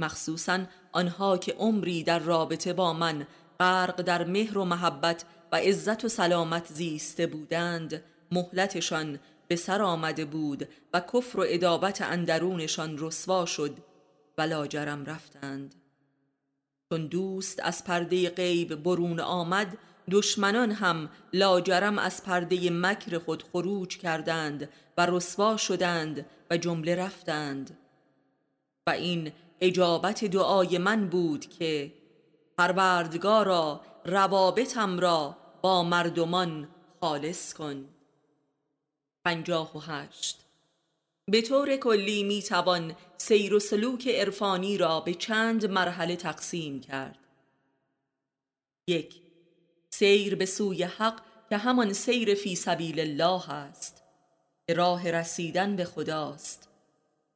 مخصوصا آنها که عمری در رابطه با من غرق در مهر و محبت و عزت و سلامت زیسته بودند مهلتشان به سر آمده بود و کفر و ادابت اندرونشان رسوا شد و لاجرم رفتند. چون دوست از پرده غیب برون آمد دشمنان هم لاجرم از پرده مکر خود خروج کردند و رسوا شدند و جمله رفتند. و این اجابت دعای من بود که پروردگارا روابطم را با مردمان خالص کن. پنجاه و هشت. به طور کلی می توان سیر و سلوک عرفانی را به چند مرحله تقسیم کرد. یک سیر به سوی حق که همان سیر فی سبیل الله است راه رسیدن به خداست.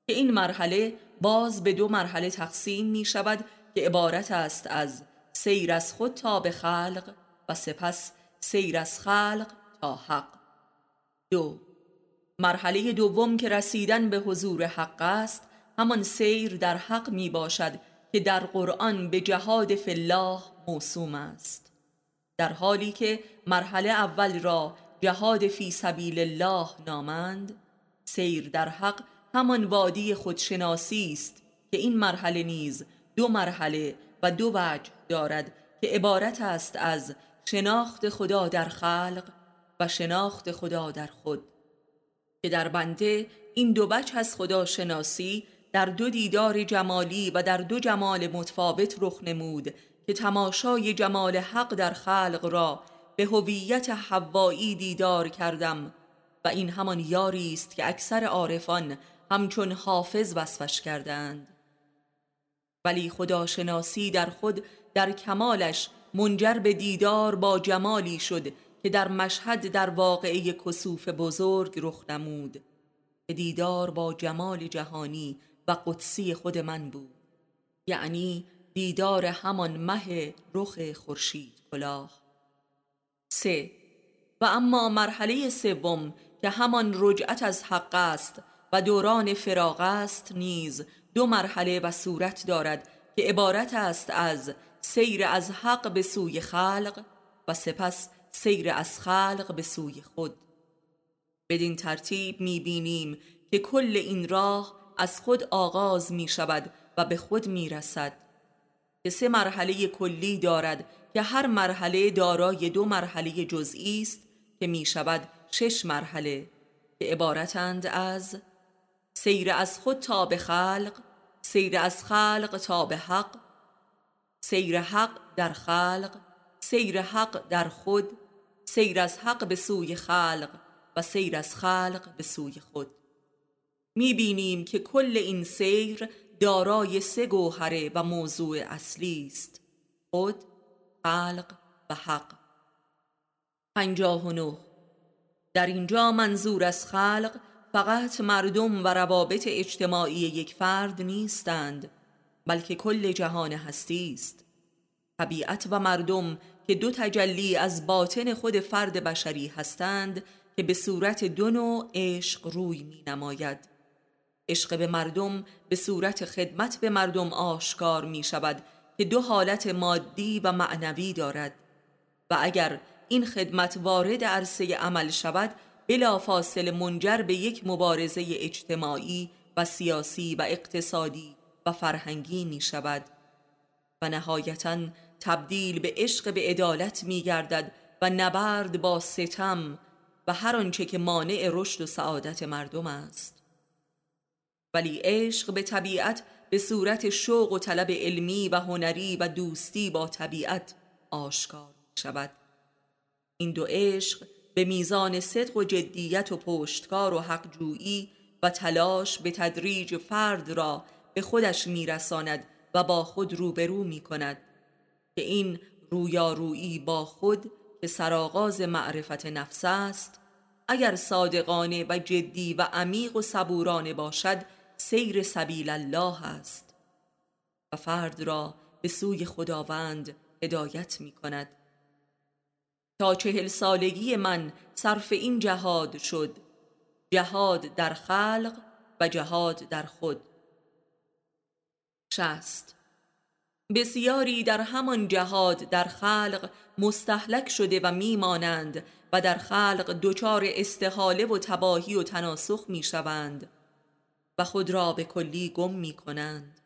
که این مرحله باز به دو مرحله تقسیم می شود که عبارت است از سیر از خود تا به خلق و سپس سیر از خلق تا حق. دو. مرحله دوم که رسیدن به حضور حق است همان سیر در حق می باشد که در قرآن به جهاد فی الله موسوم است. در حالی که مرحله اول را جهاد فی سبیل الله نامند سیر در حق همان وادی خودشناسی است که این مرحله نیز دو مرحله و دو وجه دارد که عبارت است از شناخت خدا در خلق و شناخت خدا در خود که در بنده این دو بچ از خدا شناسی در دو دیدار جمالی و در دو جمال متفاوت رخ نمود که تماشای جمال حق در خلق را به هویت حوایی دیدار کردم و این همان یاری است که اکثر عارفان همچون حافظ وصفش کردند. ولی خداشناسی در خود در کمالش منجر به دیدار با جمالی شد که در مشهد در واقعه کسوف بزرگ رخ نمود. که دیدار با جمال جهانی و قدسی خود من بود. یعنی دیدار همان مه رخ خورشید کلاه. سه. و اما مرحله سوم که همان رجعت از حق است و دوران فراغ است نیز دو مرحله و صورت دارد که عبارت است از سیر از حق به سوی خلق و سپس سیر از خلق به سوی خود. بدین ترتیب می بینیم که کل این راه از خود آغاز می شود و به خود می رسد. که سه مرحله کلی دارد که هر مرحله دارای دو مرحله جزئی است که می شود شش مرحله. که عبارتند از سیر از خود تا به خلق سیر از خلق تا به حق سیر حق در خلق سیر حق در خود سیر از حق به سوی خلق و سیر از خلق به سوی خود. می بینیم که کل این سیر دارای سه گوهره و موضوع اصلی است. خود خلق و حق. پنجاه و نه. در اینجا منظور از خلق فقط مردم و روابط اجتماعی یک فرد نیستند بلکه کل جهان هستی است. طبیعت و مردم که دو تجلی از باطن خود فرد بشری هستند که به صورت دو نوع عشق روی می نماید عشق به مردم به صورت خدمت به مردم آشکار می شود که دو حالت مادی و معنوی دارد. و اگر این خدمت وارد عرصه عمل شود بلا فاصل منجر به یک مبارزه اجتماعی و سیاسی و اقتصادی و فرهنگی می شود و نهایتا تبدیل به عشق به عدالت می گردد و نبرد با ستم و هر آنچه که مانع رشد و سعادت مردم است. ولی عشق به طبیعت به صورت شوق و طلب علمی و هنری و دوستی با طبیعت آشکار شود. این دو عشق به میزان صدق و جدیت و پشتکار و حقجویی و تلاش به تدریج فرد را به خودش میرساند و با خود روبرو می کند که این رویارویی با خود که سرآغاز معرفت نفس است اگر صادقانه و جدی و عمیق و صبورانه باشد سیر سبیل الله است و فرد را به سوی خداوند هدایت می کند. تا چهل سالگی من صرف این جهاد شد جهاد در خلق و جهاد در خود. شست بسیاری در همان جهاد در خلق مستحلک شده و میمانند و در خلق دچار استحاله و تباهی و تناسخ می‌شوند خود را به کلی گم می کنند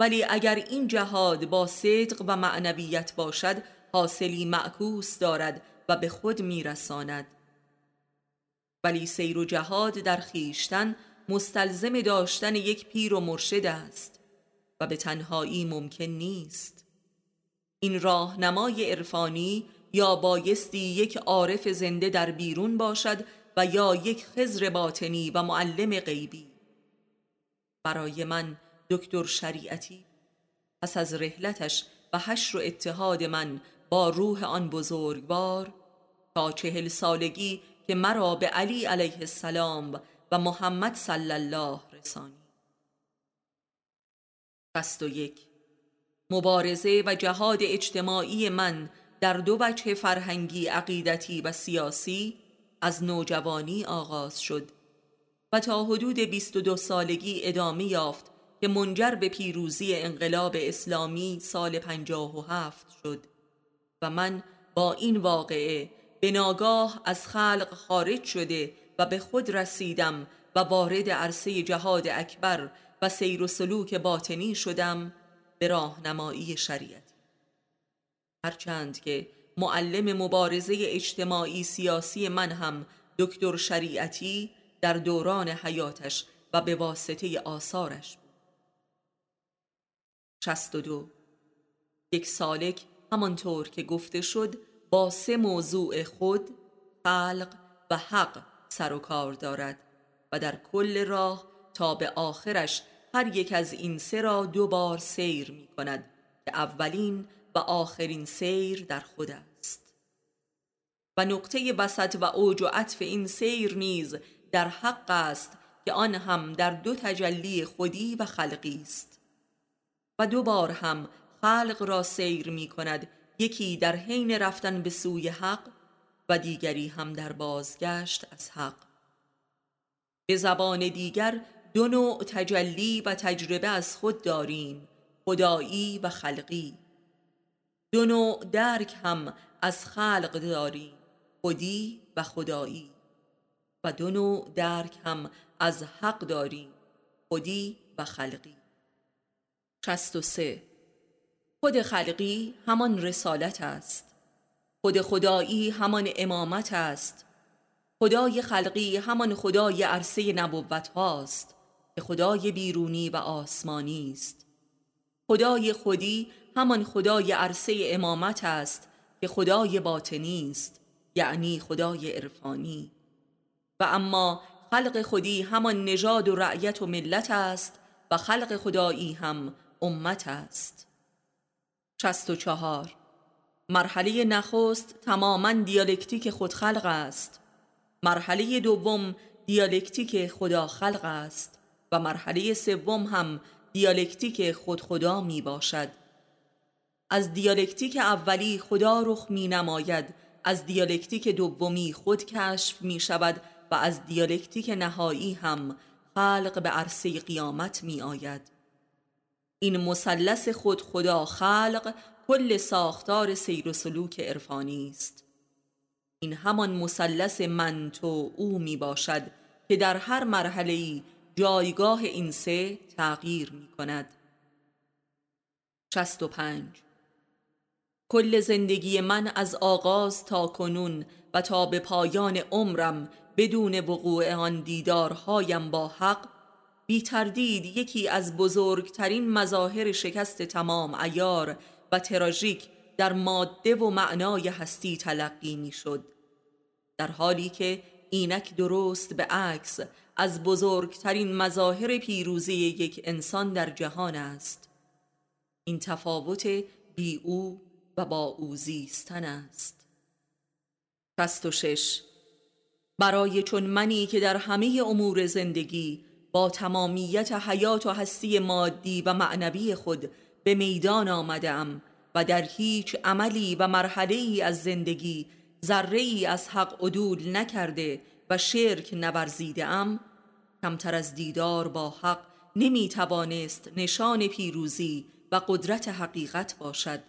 ولی اگر این جهاد با صدق و معنویت باشد حاصلی معکوس دارد و به خود میرساند. ولی سیر و جهاد در خیشتن مستلزم داشتن یک پیر و مرشد است و به تنهایی ممکن نیست. این راهنمای عرفانی یا بایستی یک عارف زنده در بیرون باشد و یا یک خزر باطنی و معلم غیبی. برای من دکتر شریعتی؟ پس از رحلتش و حشر و اتحاد من با روح آن بزرگوار تا چهل سالگی که مرا به علی علیه السلام و محمد صلی الله رسانی. شست و یک. مبارزه و جهاد اجتماعی من در دو وجه فرهنگی عقیدتی و سیاسی از نوجوانی آغاز شد. و تا حدود 22 سالگی ادامه یافت که منجر به پیروزی انقلاب اسلامی سال 57 شد و من با این واقعه به ناگاه از خلق خارج شده و به خود رسیدم و وارد عرصه جهاد اکبر و سیر و سلوک باطنی شدم به راهنمایی شریعت. هرچند که معلم مبارزه اجتماعی سیاسی من هم دکتر شریعتی در دوران حیاتش و به واسطه آثارش بود. شست و دو. یک سالک همانطور که گفته شد با سه موضوع خود خلق و حق سر و کار دارد و در کل راه تا به آخرش هر یک از این سه را دو بار سیر می کند که اولین و آخرین سیر در خود است. و نقطه وسط و اوج و عطف این سیر نیز در حق است که آن هم در دو تجلی خودی و خلقی است. و دو بار هم خلق را سیر می کند یکی در حین رفتن به سوی حق و دیگری هم در بازگشت از حق. به زبان دیگر دو نوع تجلی و تجربه از خود داریم خدایی و خلقی. دو نوع درک هم از خلق داریم خودی و خدایی. و دو نوع درک هم از حق داریم خودی و خلقی. شست و سه. خود خلقی همان رسالت است. خود خدایی همان امامت است. خدای خلقی همان خدای عرصه نبوت هاست که خدای بیرونی و آسمانی است. خدای خودی همان خدای عرصه امامت است که خدای باطنی است یعنی خدای عرفانی. و اما خلق خودی همان نژاد و رعیت و ملت است و خلق خدایی هم امت است. شست و چهار. مرحله نخست تماما دیالکتیک خودخلق است. مرحله دوم دیالکتیک خدا خلق است و مرحله سوم هم دیالکتیک خود خدا می باشد. از دیالکتیک اولی خدا رخ می نماید از دیالکتیک دومی خود کشف می شود و از دیالکتیک نهایی هم خلق به عرصه قیامت می آید این مثلث خود خدا خلق کل ساختار سیر و سلوک عرفانی است. این همان مثلث من تو او می باشد که در هر مرحله جایگاه این سه تغییر می کند شست و پنج. کل زندگی من از آغاز تا کنون و تا به پایان عمرم بدون وقوع آن دیدارهایم با حق بی تردید یکی از بزرگترین مظاهر شکست تمام ایار و تراژیک در ماده و معنای هستی تلقی می شد در حالی که اینک درست به عکس از بزرگترین مظاهر پیروزی یک انسان در جهان است. این تفاوت بی او و با او زیستن است. شست و شش برای چون منی که در همه امور زندگی با تمامیت حیات و هستی مادی و معنوی خود به میدان آمدم و در هیچ عملی و مرحله ای از زندگی ذره ای از حق عدول نکرده و شرک نورزیده ام کمتر از دیدار با حق نمی توانست نشان پیروزی و قدرت حقیقت باشد.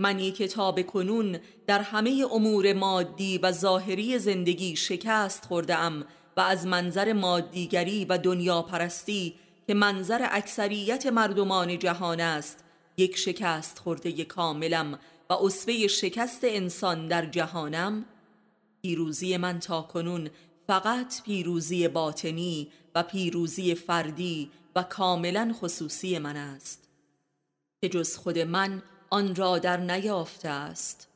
منی که تا به کنون در همه امور مادی و ظاهری زندگی شکست خورده ام و از منظر مادیگری و دنیا پرستی که منظر اکثریت مردمان جهان است یک شکست خورده کاملم و اصفه شکست انسان در جهانم. پیروزی من تا کنون فقط پیروزی باطنی و پیروزی فردی و کاملا خصوصی من است. که جز خود من آن را در نیافته است.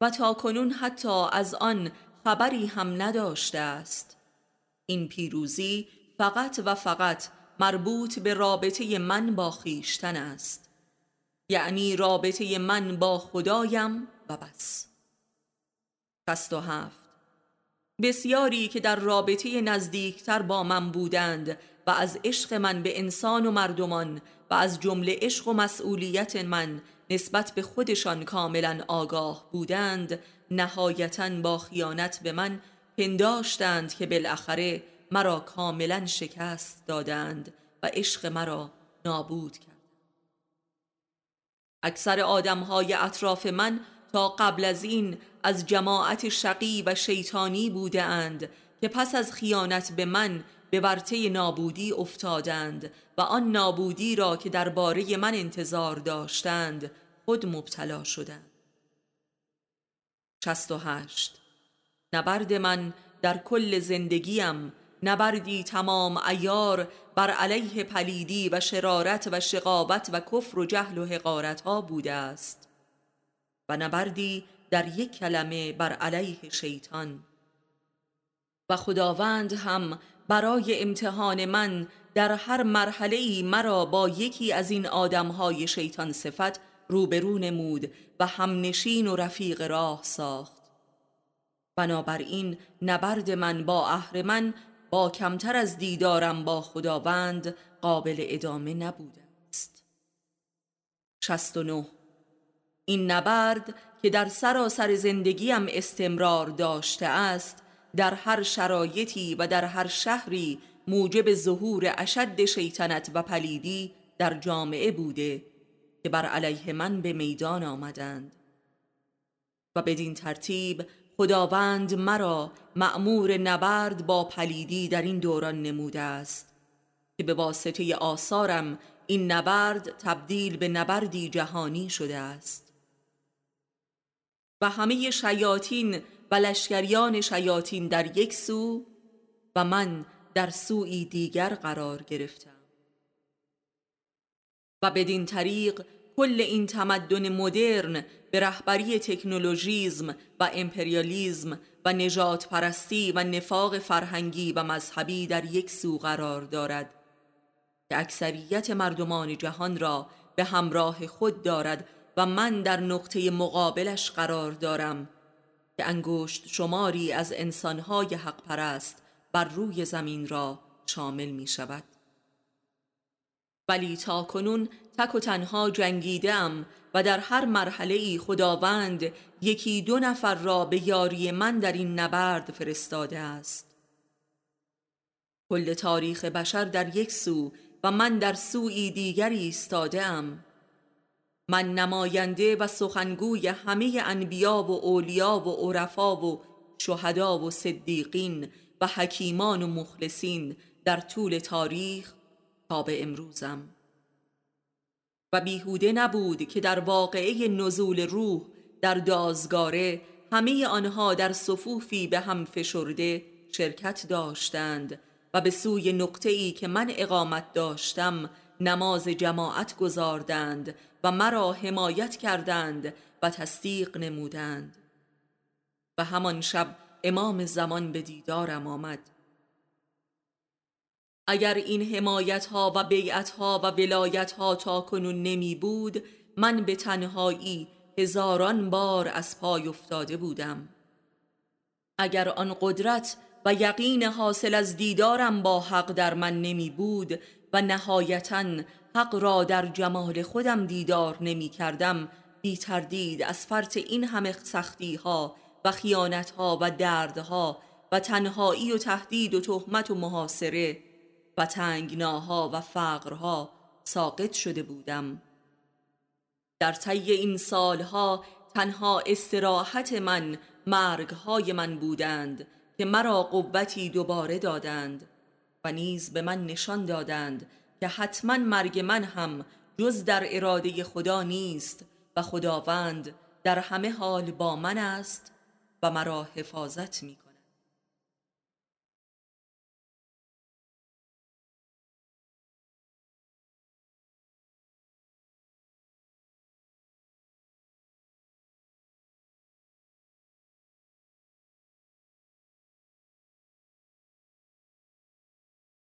و تا کنون حتی از آن خبری هم نداشته است. این پیروزی فقط و فقط مربوط به رابطه من با خیشتن است. یعنی رابطه من با خدایم و بس. شست و هفت. بسیاری که در رابطه نزدیکتر با من بودند و از عشق من به انسان و مردمان و از جمله عشق و مسئولیت من نسبت به خودشان کاملا آگاه بودند نهایتا با خیانت به من پنداشتند که بالاخره مرا کاملا شکست دادند و عشق مرا نابود کرد اکثر آدمهای اطراف من تا قبل از این از جماعت شقی و شیطانی بودند که پس از خیانت به من به ورطه نابودی افتادند و آن نابودی را که درباره من انتظار داشتند خود مبتلا شدند شست و هشت. نبرد من در کل زندگیم نبردی تمام ایار بر علیه پلیدی و شرارت و شقابت و کفر و جهل و حقارت ها بوده است. و نبردی در یک کلمه بر علیه شیطان. و خداوند هم برای امتحان من در هر مرحله ای مرا با یکی از این آدمهای شیطان صفت روبرو نمود و همنشین و رفیق راه ساخت. بنابراین نبرد من با من با کمتر از دیدارم با خداوند قابل ادامه نبوده است. 69 این نبرد که در سراسر زندگیم استمرار داشته است در هر شرایطی و در هر شهری موجب ظهور اشد شیطنت و پلیدی در جامعه بوده که بر علیه من به میدان آمدند. و بدین ترتیب خداوند مرا مأمور نبرد با پلیدی در این دوران نموده است که به واسطه آثارم این نبرد تبدیل به نبردی جهانی شده است. و همه شیاطین و لشکریان شیاطین در یک سو و من در سوی دیگر قرار گرفتم. و بدین طریق کل این تمدن مدرن به رهبری تکنولوژیزم و امپریالیزم و نجات پرستی و نفاق فرهنگی و مذهبی در یک سو قرار دارد که اکثریت مردمان جهان را به همراه خود دارد و من در نقطه مقابلش قرار دارم که انگشت شماری از انسانهای حق پرست بر روی زمین را شامل می شود ولی تا کنون تک و تنها جنگیدم و در هر مرحله ای خداوند یکی دو نفر را به یاری من در این نبرد فرستاده است. کل تاریخ بشر در یک سو و من در سوی دیگری ایستاده ام من نماینده و سخنگوی همه انبیا و اولیا و عرفا و شهدا و صدیقین و حکیمان و مخلصین در طول تاریخ تا به امروزم. و بیهوده نبود که در واقعه نزول روح در دازگاره همه آنها در صفوفی به هم فشرده شرکت داشتند و به سوی نقطه ای که من اقامت داشتم نماز جماعت گذاردند و مرا حمایت کردند و تصدیق نمودند. و همان شب امام زمان به دیدارم آمد. اگر این حمایت ها و بیعت ها و ولایت ها تا کنون نمی بود من به تنهایی هزاران بار از پای افتاده بودم. اگر آن قدرت و یقین حاصل از دیدارم با حق در من نمی بود و نهایتا حق را در جمال خودم دیدار نمی کردم بی تردید از فرط این همه سختی ها و خیانت ها و دردها و تنهایی و تهدید و تهمت و محاصره و تنگناها و فقرها ساقط شده بودم. در طی این سالها تنها استراحت من مرگهای من بودند که مرا قوتی دوباره دادند. و نیز به من نشان دادند که حتما مرگ من هم جز در اراده خدا نیست و خداوند در همه حال با من است و مرا حفاظت می